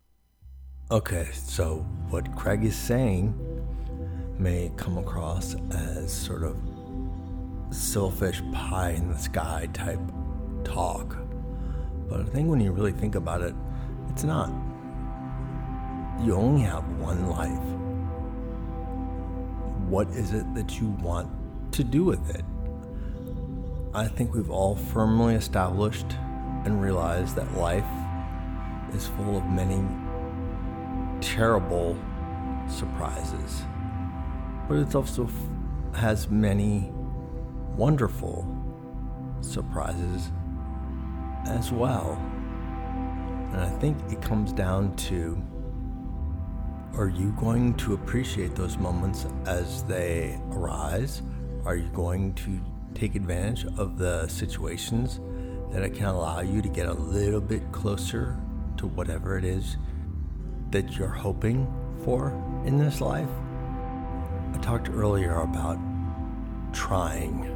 Okay, so what Craig is saying may come across as sort of selfish pie in the sky type talk. But I think when you really think about it, it's not. You only have one life. What is it that you want to do with it? I think we've all firmly established and realized that life is full of many terrible surprises, but it also has many wonderful surprises as well. And I think it comes down to are you going to appreciate those moments as they arise? Are you going to take advantage of the situations that can allow you to get a little bit closer to whatever it is that you're hoping for in this life? I talked earlier about trying.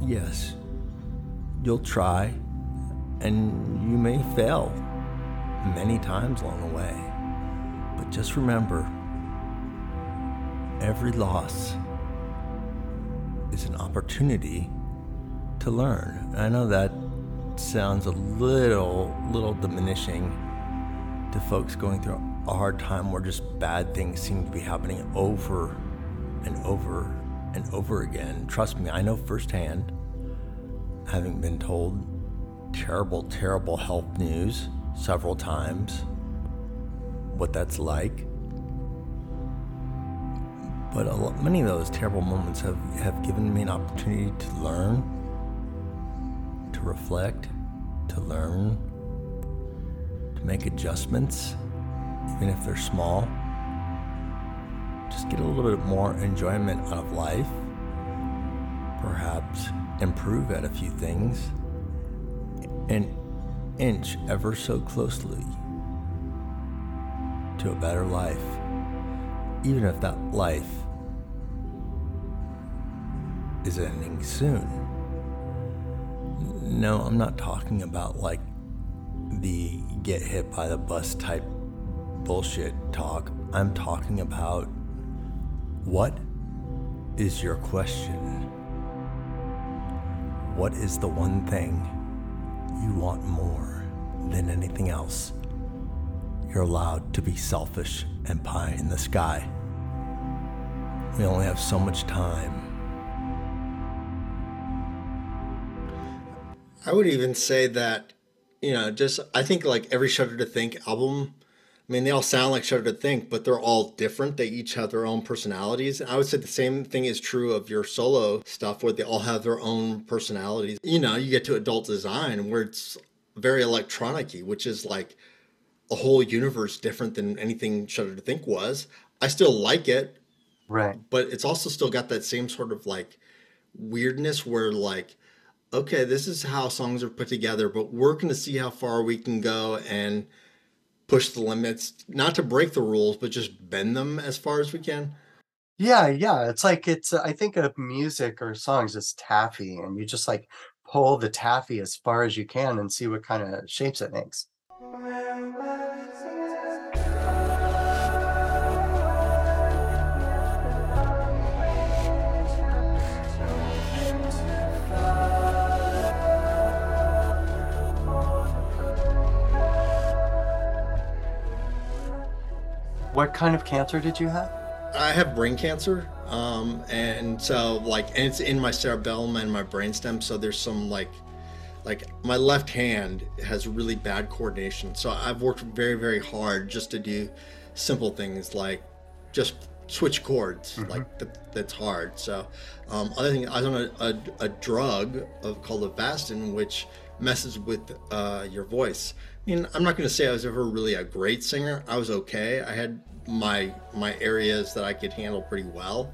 Yes, you'll try and you may fail many times along the way. But just remember every loss is an opportunity to learn. I know that sounds a little little diminishing to folks going through a hard time where just bad things seem to be happening over and over and over again. Trust me, I know firsthand, having been told terrible, terrible health news several times, what that's like. But a lot, many of those terrible moments have, have given me an opportunity to learn, to reflect, to learn, to make adjustments, even if they're small. Just get a little bit more enjoyment out of life. perhaps improve at a few things, and inch ever so closely to a better life, even if that life is ending soon. No, I'm not talking about like the get hit by the bus type bullshit talk. I'm talking about what is your question? What is the one thing you want more than anything else? You're allowed to be selfish and pie in the sky. We only have so much time. I would even say that, you know, just I think like every Shudder to Think album, I mean, they all sound like Shudder to Think, but they're all different. They each have their own personalities. And I would say the same thing is true of your solo stuff, where they all have their own personalities. You know, you get to Adult Desire, where it's very electronic which is like a whole universe different than anything Shudder to Think was. I still like it, Right. but it's also still got that same sort of like weirdness where like okay this is how songs are put together but we're going to see how far we can go and push the limits not to break the rules but just bend them as far as we can Yeah, yeah. It's like it's uh, I think of music or songs as taffy and you just like pull the taffy as far as you can and see what kind of shapes it makes. What kind of cancer did you have? i have brain cancer um, and so like and it's in my cerebellum and my brainstem so there's some like like my left hand has really bad coordination. So i've worked very very hard just to do simple things like just switch chords like that, that's hard. So um, other thing i was on a, a, a drug of called avastin which messes with uh, your voice i mean i'm not going to say i was ever really a great singer i was okay i had my my areas that i could handle pretty well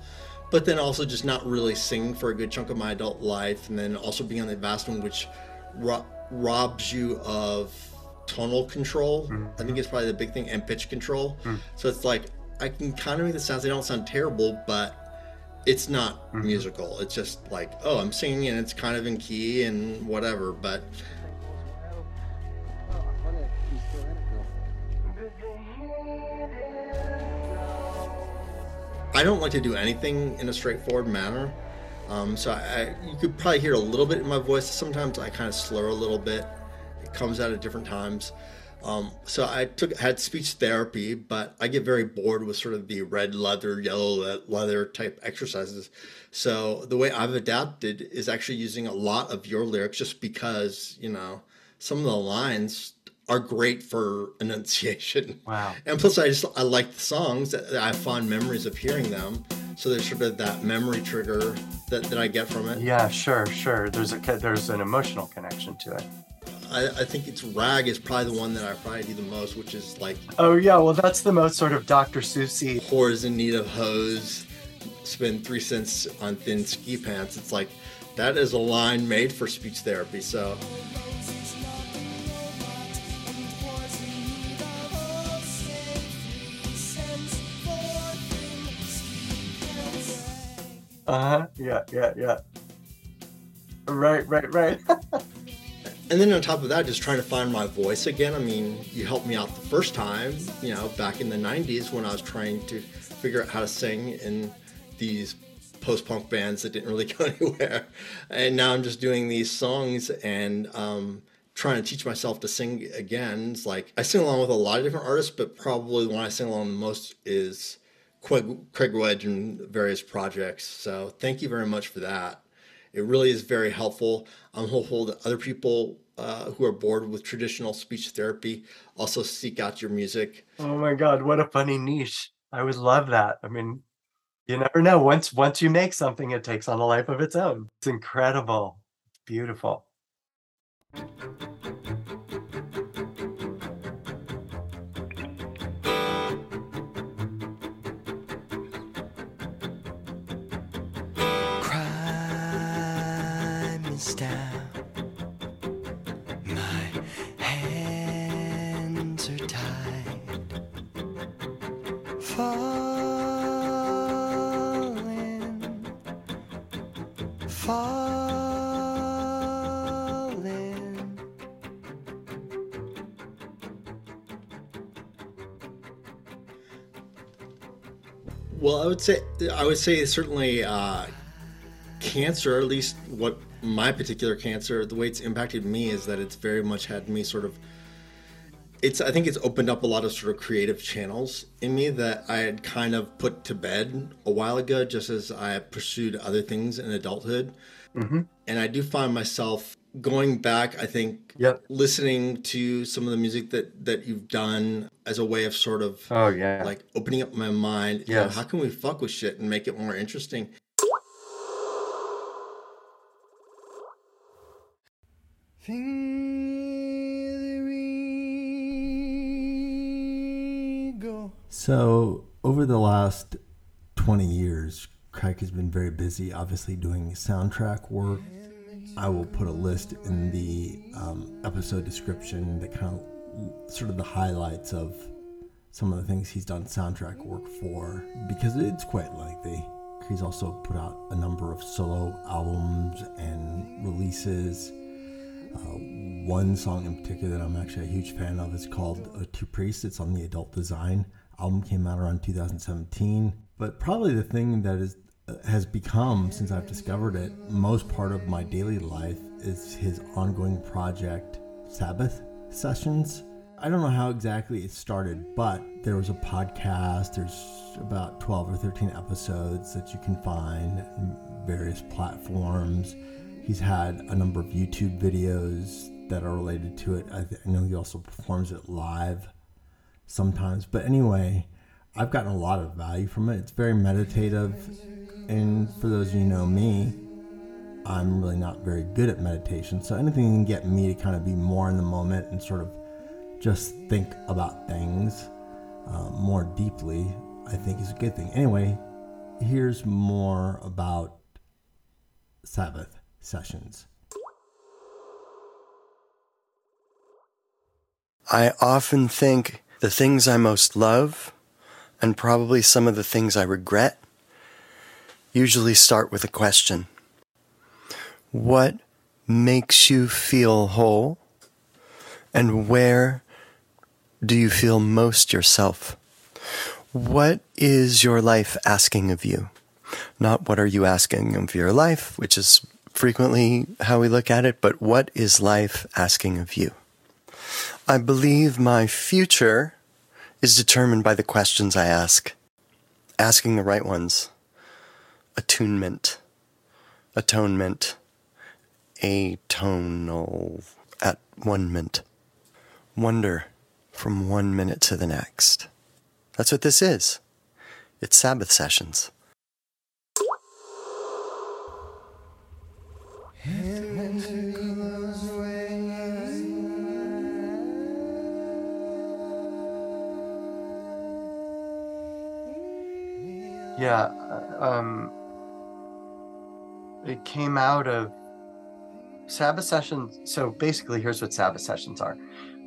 but then also just not really singing for a good chunk of my adult life and then also being on the avastin which ro- robs you of tonal control. Mm-hmm. I think it's probably the big thing, and pitch control. Mm. So it's like I can kind of make the sounds. They don't sound terrible, but it's not mm-hmm. musical. It's just like, oh, I'm singing and it's kind of in key and whatever. But I don't like to do anything in a straightforward manner. Um, so I, you could probably hear a little bit in my voice. Sometimes I kind of slur a little bit. It comes out at different times. Um, so I took had speech therapy, but I get very bored with sort of the red leather, yellow leather type exercises. So the way I've adapted is actually using a lot of your lyrics, just because you know some of the lines are great for enunciation. Wow. And plus, I just I like the songs. I have fond memories of hearing them. So there's sort of that memory trigger that, that I get from it. Yeah, sure, sure. There's a there's an emotional connection to it. I, I think it's rag is probably the one that I probably do the most, which is like Oh yeah, well that's the most sort of Dr. Seussy. whores in need of hose, spend three cents on thin ski pants. It's like that is a line made for speech therapy. So Uh huh. Yeah, yeah, yeah. Right, right, right. And then on top of that, just trying to find my voice again. I mean, you helped me out the first time, you know, back in the 90s when I was trying to figure out how to sing in these post punk bands that didn't really go anywhere. And now I'm just doing these songs and um, trying to teach myself to sing again. It's like I sing along with a lot of different artists, but probably the one I sing along the most is Craig, Craig Wedren and various projects. So thank you very much for that. It really is very helpful. I'm hopeful that other people uh, who are bored with traditional speech therapy also seek out your music. oh my god, what a funny niche. I would love that. I mean, you never know. Once once you make something, it takes on a life of its own. It's incredible. Beautiful. Falling. Well, I would say I would say certainly uh, cancer, at least what my particular cancer, the way it's impacted me is that it's very much had me sort of. It's I think it's opened up a lot of sort of creative channels in me that I had kind of put to bed a while ago, just as I pursued other things in adulthood. Mm-hmm. And I do find myself going back. I think Yep. listening to some of the music that that you've done as a way of sort of Oh yeah. like opening up my mind. you know, how can we fuck with shit and make it more interesting? So, over the last 20 years, Craig has been very busy, obviously, doing soundtrack work. I will put a list in the um, episode description that kind of sort of the highlights of some of the things he's done soundtrack work for because it's quite lengthy. He's also put out a number of solo albums and releases. Uh, one song in particular that I'm actually a huge fan of is called Two Priests. It's on the Adult Desire album, came out around 2017. But probably the thing that is uh, has become since I've discovered it most part of my daily life is his ongoing project Sabbath Sessions. I don't know how exactly it started, but there was a podcast. There's about 12 or 13 episodes that you can find in various platforms. He's had a number of YouTube videos that are related to it. I, th- I know he also performs it live sometimes. But anyway, I've gotten a lot of value from it. It's very meditative. And for those of you who know me, I'm really not very good at meditation. So anything can get me to kind of be more in the moment and sort of just think about things uh, more deeply, I think is a good thing. Anyway, here's more about Sabbath sessions. I often think the things I most love and probably some of the things I regret usually start with a question What makes you feel whole? And where do you feel most yourself? What is your life asking of you? Not what are you asking of your life, which is frequently how we look at it, but what is life asking of you? I believe my future is determined by the questions I ask. Asking the right ones. Attunement. Atonement. Atonal. At one mint. Wonder from one minute to the next. That's what this is. It's Sabbath sessions. Yeah, um, it came out of Sabbath sessions. So basically, here's what Sabbath sessions are.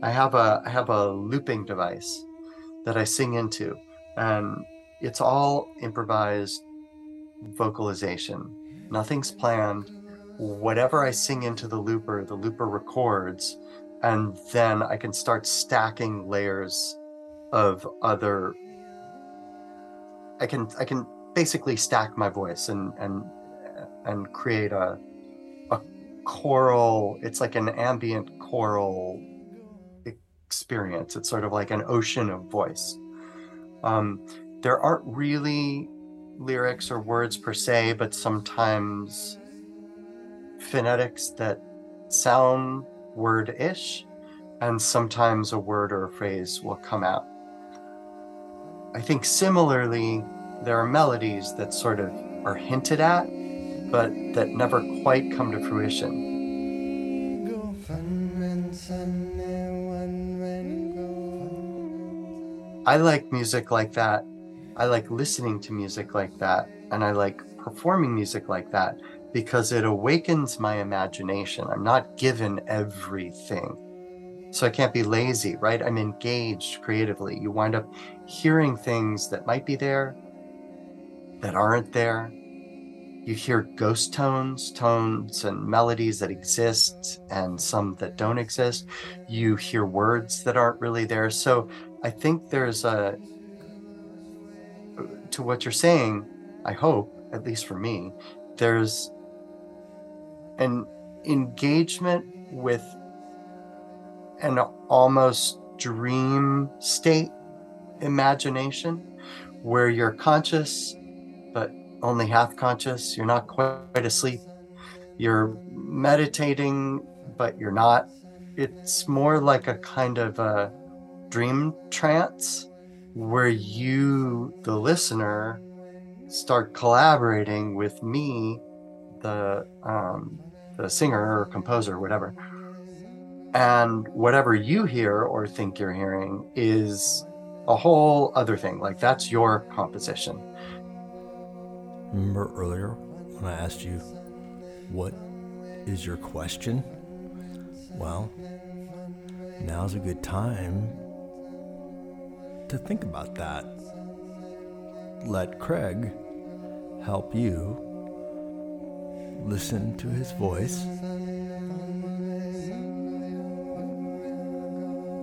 I have a I have a looping device that I sing into, and it's all improvised vocalization. Nothing's planned. Whatever I sing into the looper, the looper records, and then I can start stacking layers of other I can I can basically stack my voice and and and create a a choral. It's like an ambient choral experience. It's sort of like an ocean of voice. Um, there aren't really lyrics or words per se, but sometimes phonetics that sound word-ish, and sometimes a word or a phrase will come out. I think similarly, there are melodies that sort of are hinted at, but that never quite come to fruition. I like music like that. I like listening to music like that. And I like performing music like that because it awakens my imagination. I'm not given everything. So I can't be lazy, right? I'm engaged creatively. You wind up hearing things that might be there, that aren't there. You hear ghost tones, tones and melodies that exist and some that don't exist. You hear words that aren't really there. So I think there's a, to what you're saying, I hope, at least for me, there's an engagement with an almost dream state imagination where you're conscious but only half conscious. You're not quite asleep. You're meditating but you're not. It's more like a kind of a dream trance where you the listener start collaborating with me the um, the singer or composer or whatever and whatever you hear or think you're hearing is a whole other thing like that's your composition Remember earlier when I asked you, what is your question? Well, now's a good time to think about that. Let Craig help you listen to his voice,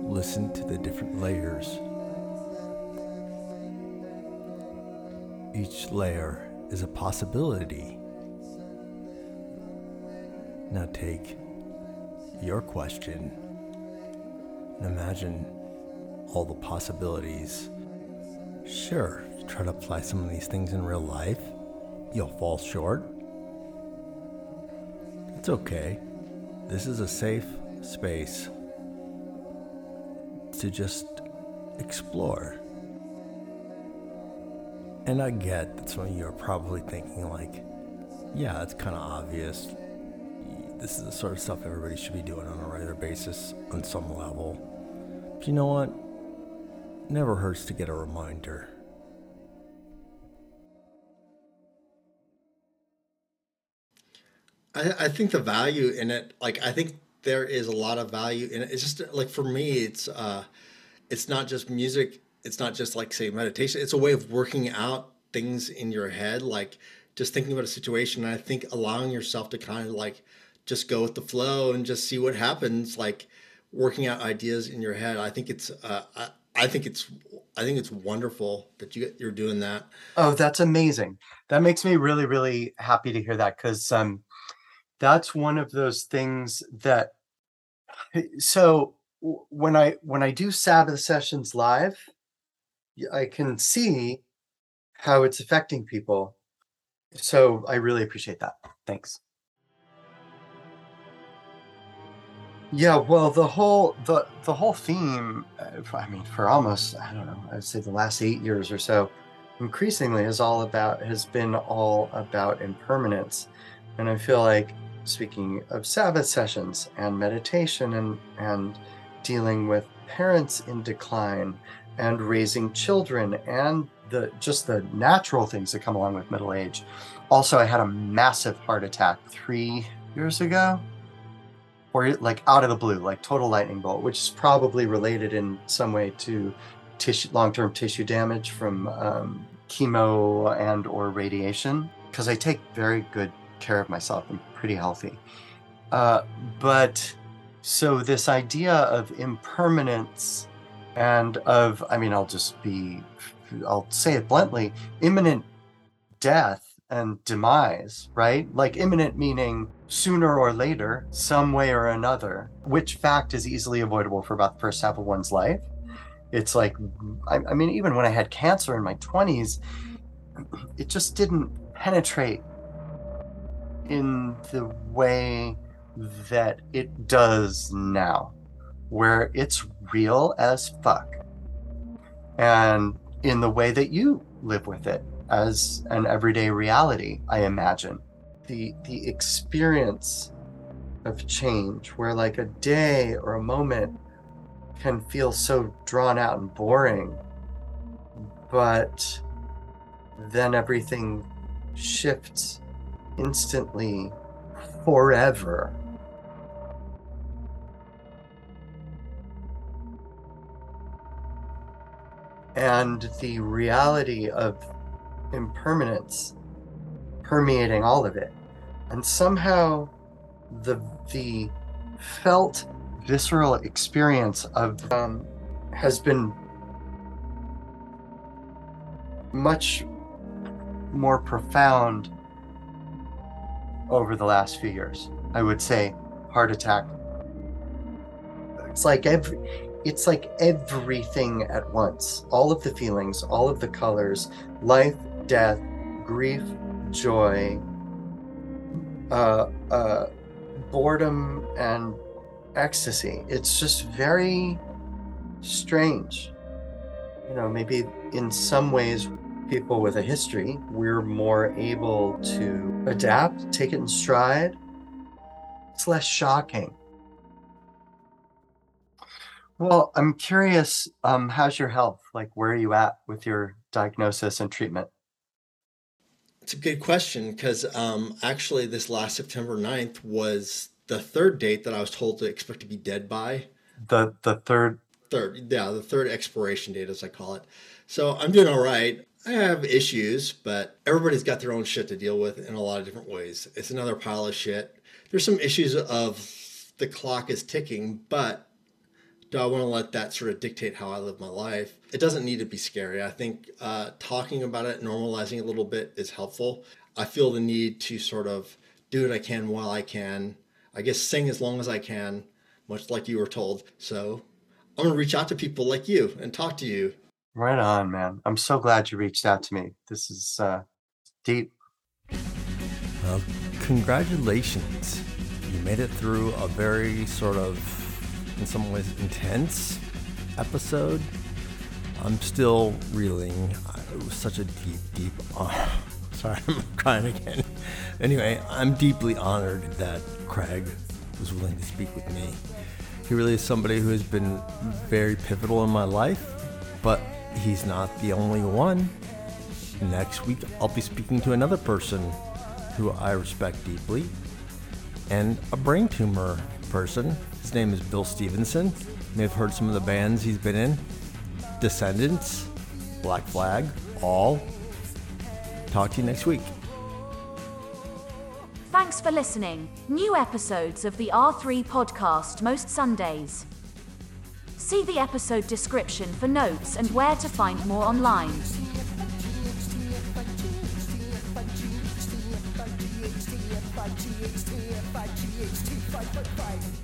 listen to the different layers. Each layer is a possibility. Now take your question and imagine all the possibilities. Sure, you try to apply some of these things in real life, you'll fall short. It's okay. This is a safe space to just explore. And I get that some of you are probably thinking, like, yeah, it's kind of obvious. This is the sort of stuff everybody should be doing on a regular basis on some level. But you know what? Never hurts to get a reminder. I, I think the value in it, like I think there is a lot of value in it. It's just like for me, it's uh, it's not just music. It's not just like say meditation. It's a way of working out things in your head, like just thinking about a situation. And I think allowing yourself to kind of like just go with the flow and just see what happens, like working out ideas in your head. I think it's uh, I, I think it's I think it's wonderful that you you're doing that. Oh, that's amazing. That makes me really, really happy to hear that because um, that's one of those things that. So when I when I do Sabbath sessions live, i can see how it's affecting people. So I really appreciate that. Thanks. Yeah, well, the whole the the whole theme, uh, I mean, for almost I don't know, I'd say the last eight years or so, increasingly is all about has been all about impermanence, and I feel like speaking of Sabbath sessions and meditation and and dealing with parents in decline and raising children and the just the natural things that come along with middle age. Also, I had a massive heart attack three years ago or like out of the blue, like total lightning bolt, which is probably related in some way to tissue, long-term tissue damage from um, chemo and or radiation. Because I take very good care of myself. I'm pretty healthy. Uh, but so this idea of impermanence and of, I mean, I'll just be, I'll say it bluntly, imminent death and demise, right? Like imminent meaning sooner or later, some way or another, which fact is easily avoidable for about the first half of one's life. It's like, I, I mean, even when I had cancer in my 20s, it just didn't penetrate in the way that it does now, where it's real as fuck. And in the way that you live with it as an everyday reality, I imagine. The the experience of change where like a day or a moment can feel so drawn out and boring, but then everything shifts instantly forever. And the reality of impermanence permeating all of it. And somehow the the felt visceral experience of um, has been much more profound over the last few years. I would say heart attack. It's like every it's like everything at once. All of the feelings, all of the colors, life, death, grief, joy, uh, uh, boredom, and ecstasy. It's just very strange. You know, maybe in some ways, people with a history, we're more able to adapt, take it in stride. It's less shocking. Well, I'm curious, um, how's your health? Like, where are you at with your diagnosis and treatment? It's a good question because um, actually, this last September 9th was the third date that I was told to expect to be dead by. The the third Third, yeah, the third expiration date, as I call it. So I'm doing all right. I have issues, but everybody's got their own shit to deal with in a lot of different ways. It's another pile of shit. There's some issues of the clock is ticking, but do I want to let that sort of dictate how I live my life? It doesn't need to be scary. I think uh, talking about it, normalizing a little bit is helpful. I feel the need to sort of do what I can while I can. I guess sing as long as I can, much like you were told. So I'm going to reach out to people like you and talk to you. Right on, man. I'm so glad you reached out to me. This is uh, deep. Well, congratulations. You made it through a very sort of, in some ways, intense episode. I'm still reeling. It was such a deep, deep. Oh, sorry, I'm crying again. Anyway, I'm deeply honored that Craig was willing to speak with me. He really is somebody who has been very pivotal in my life, but he's not the only one. Next week, I'll be speaking to another person who I respect deeply and a brain tumor person. His name is Bill Stevenson. You may have heard some of the bands he's been in Descendents, Black Flag, All. Talk to you next week. Thanks for listening. New episodes of the R3 podcast most Sundays. See the episode description for notes and where to find more online. Fight, fight, fight.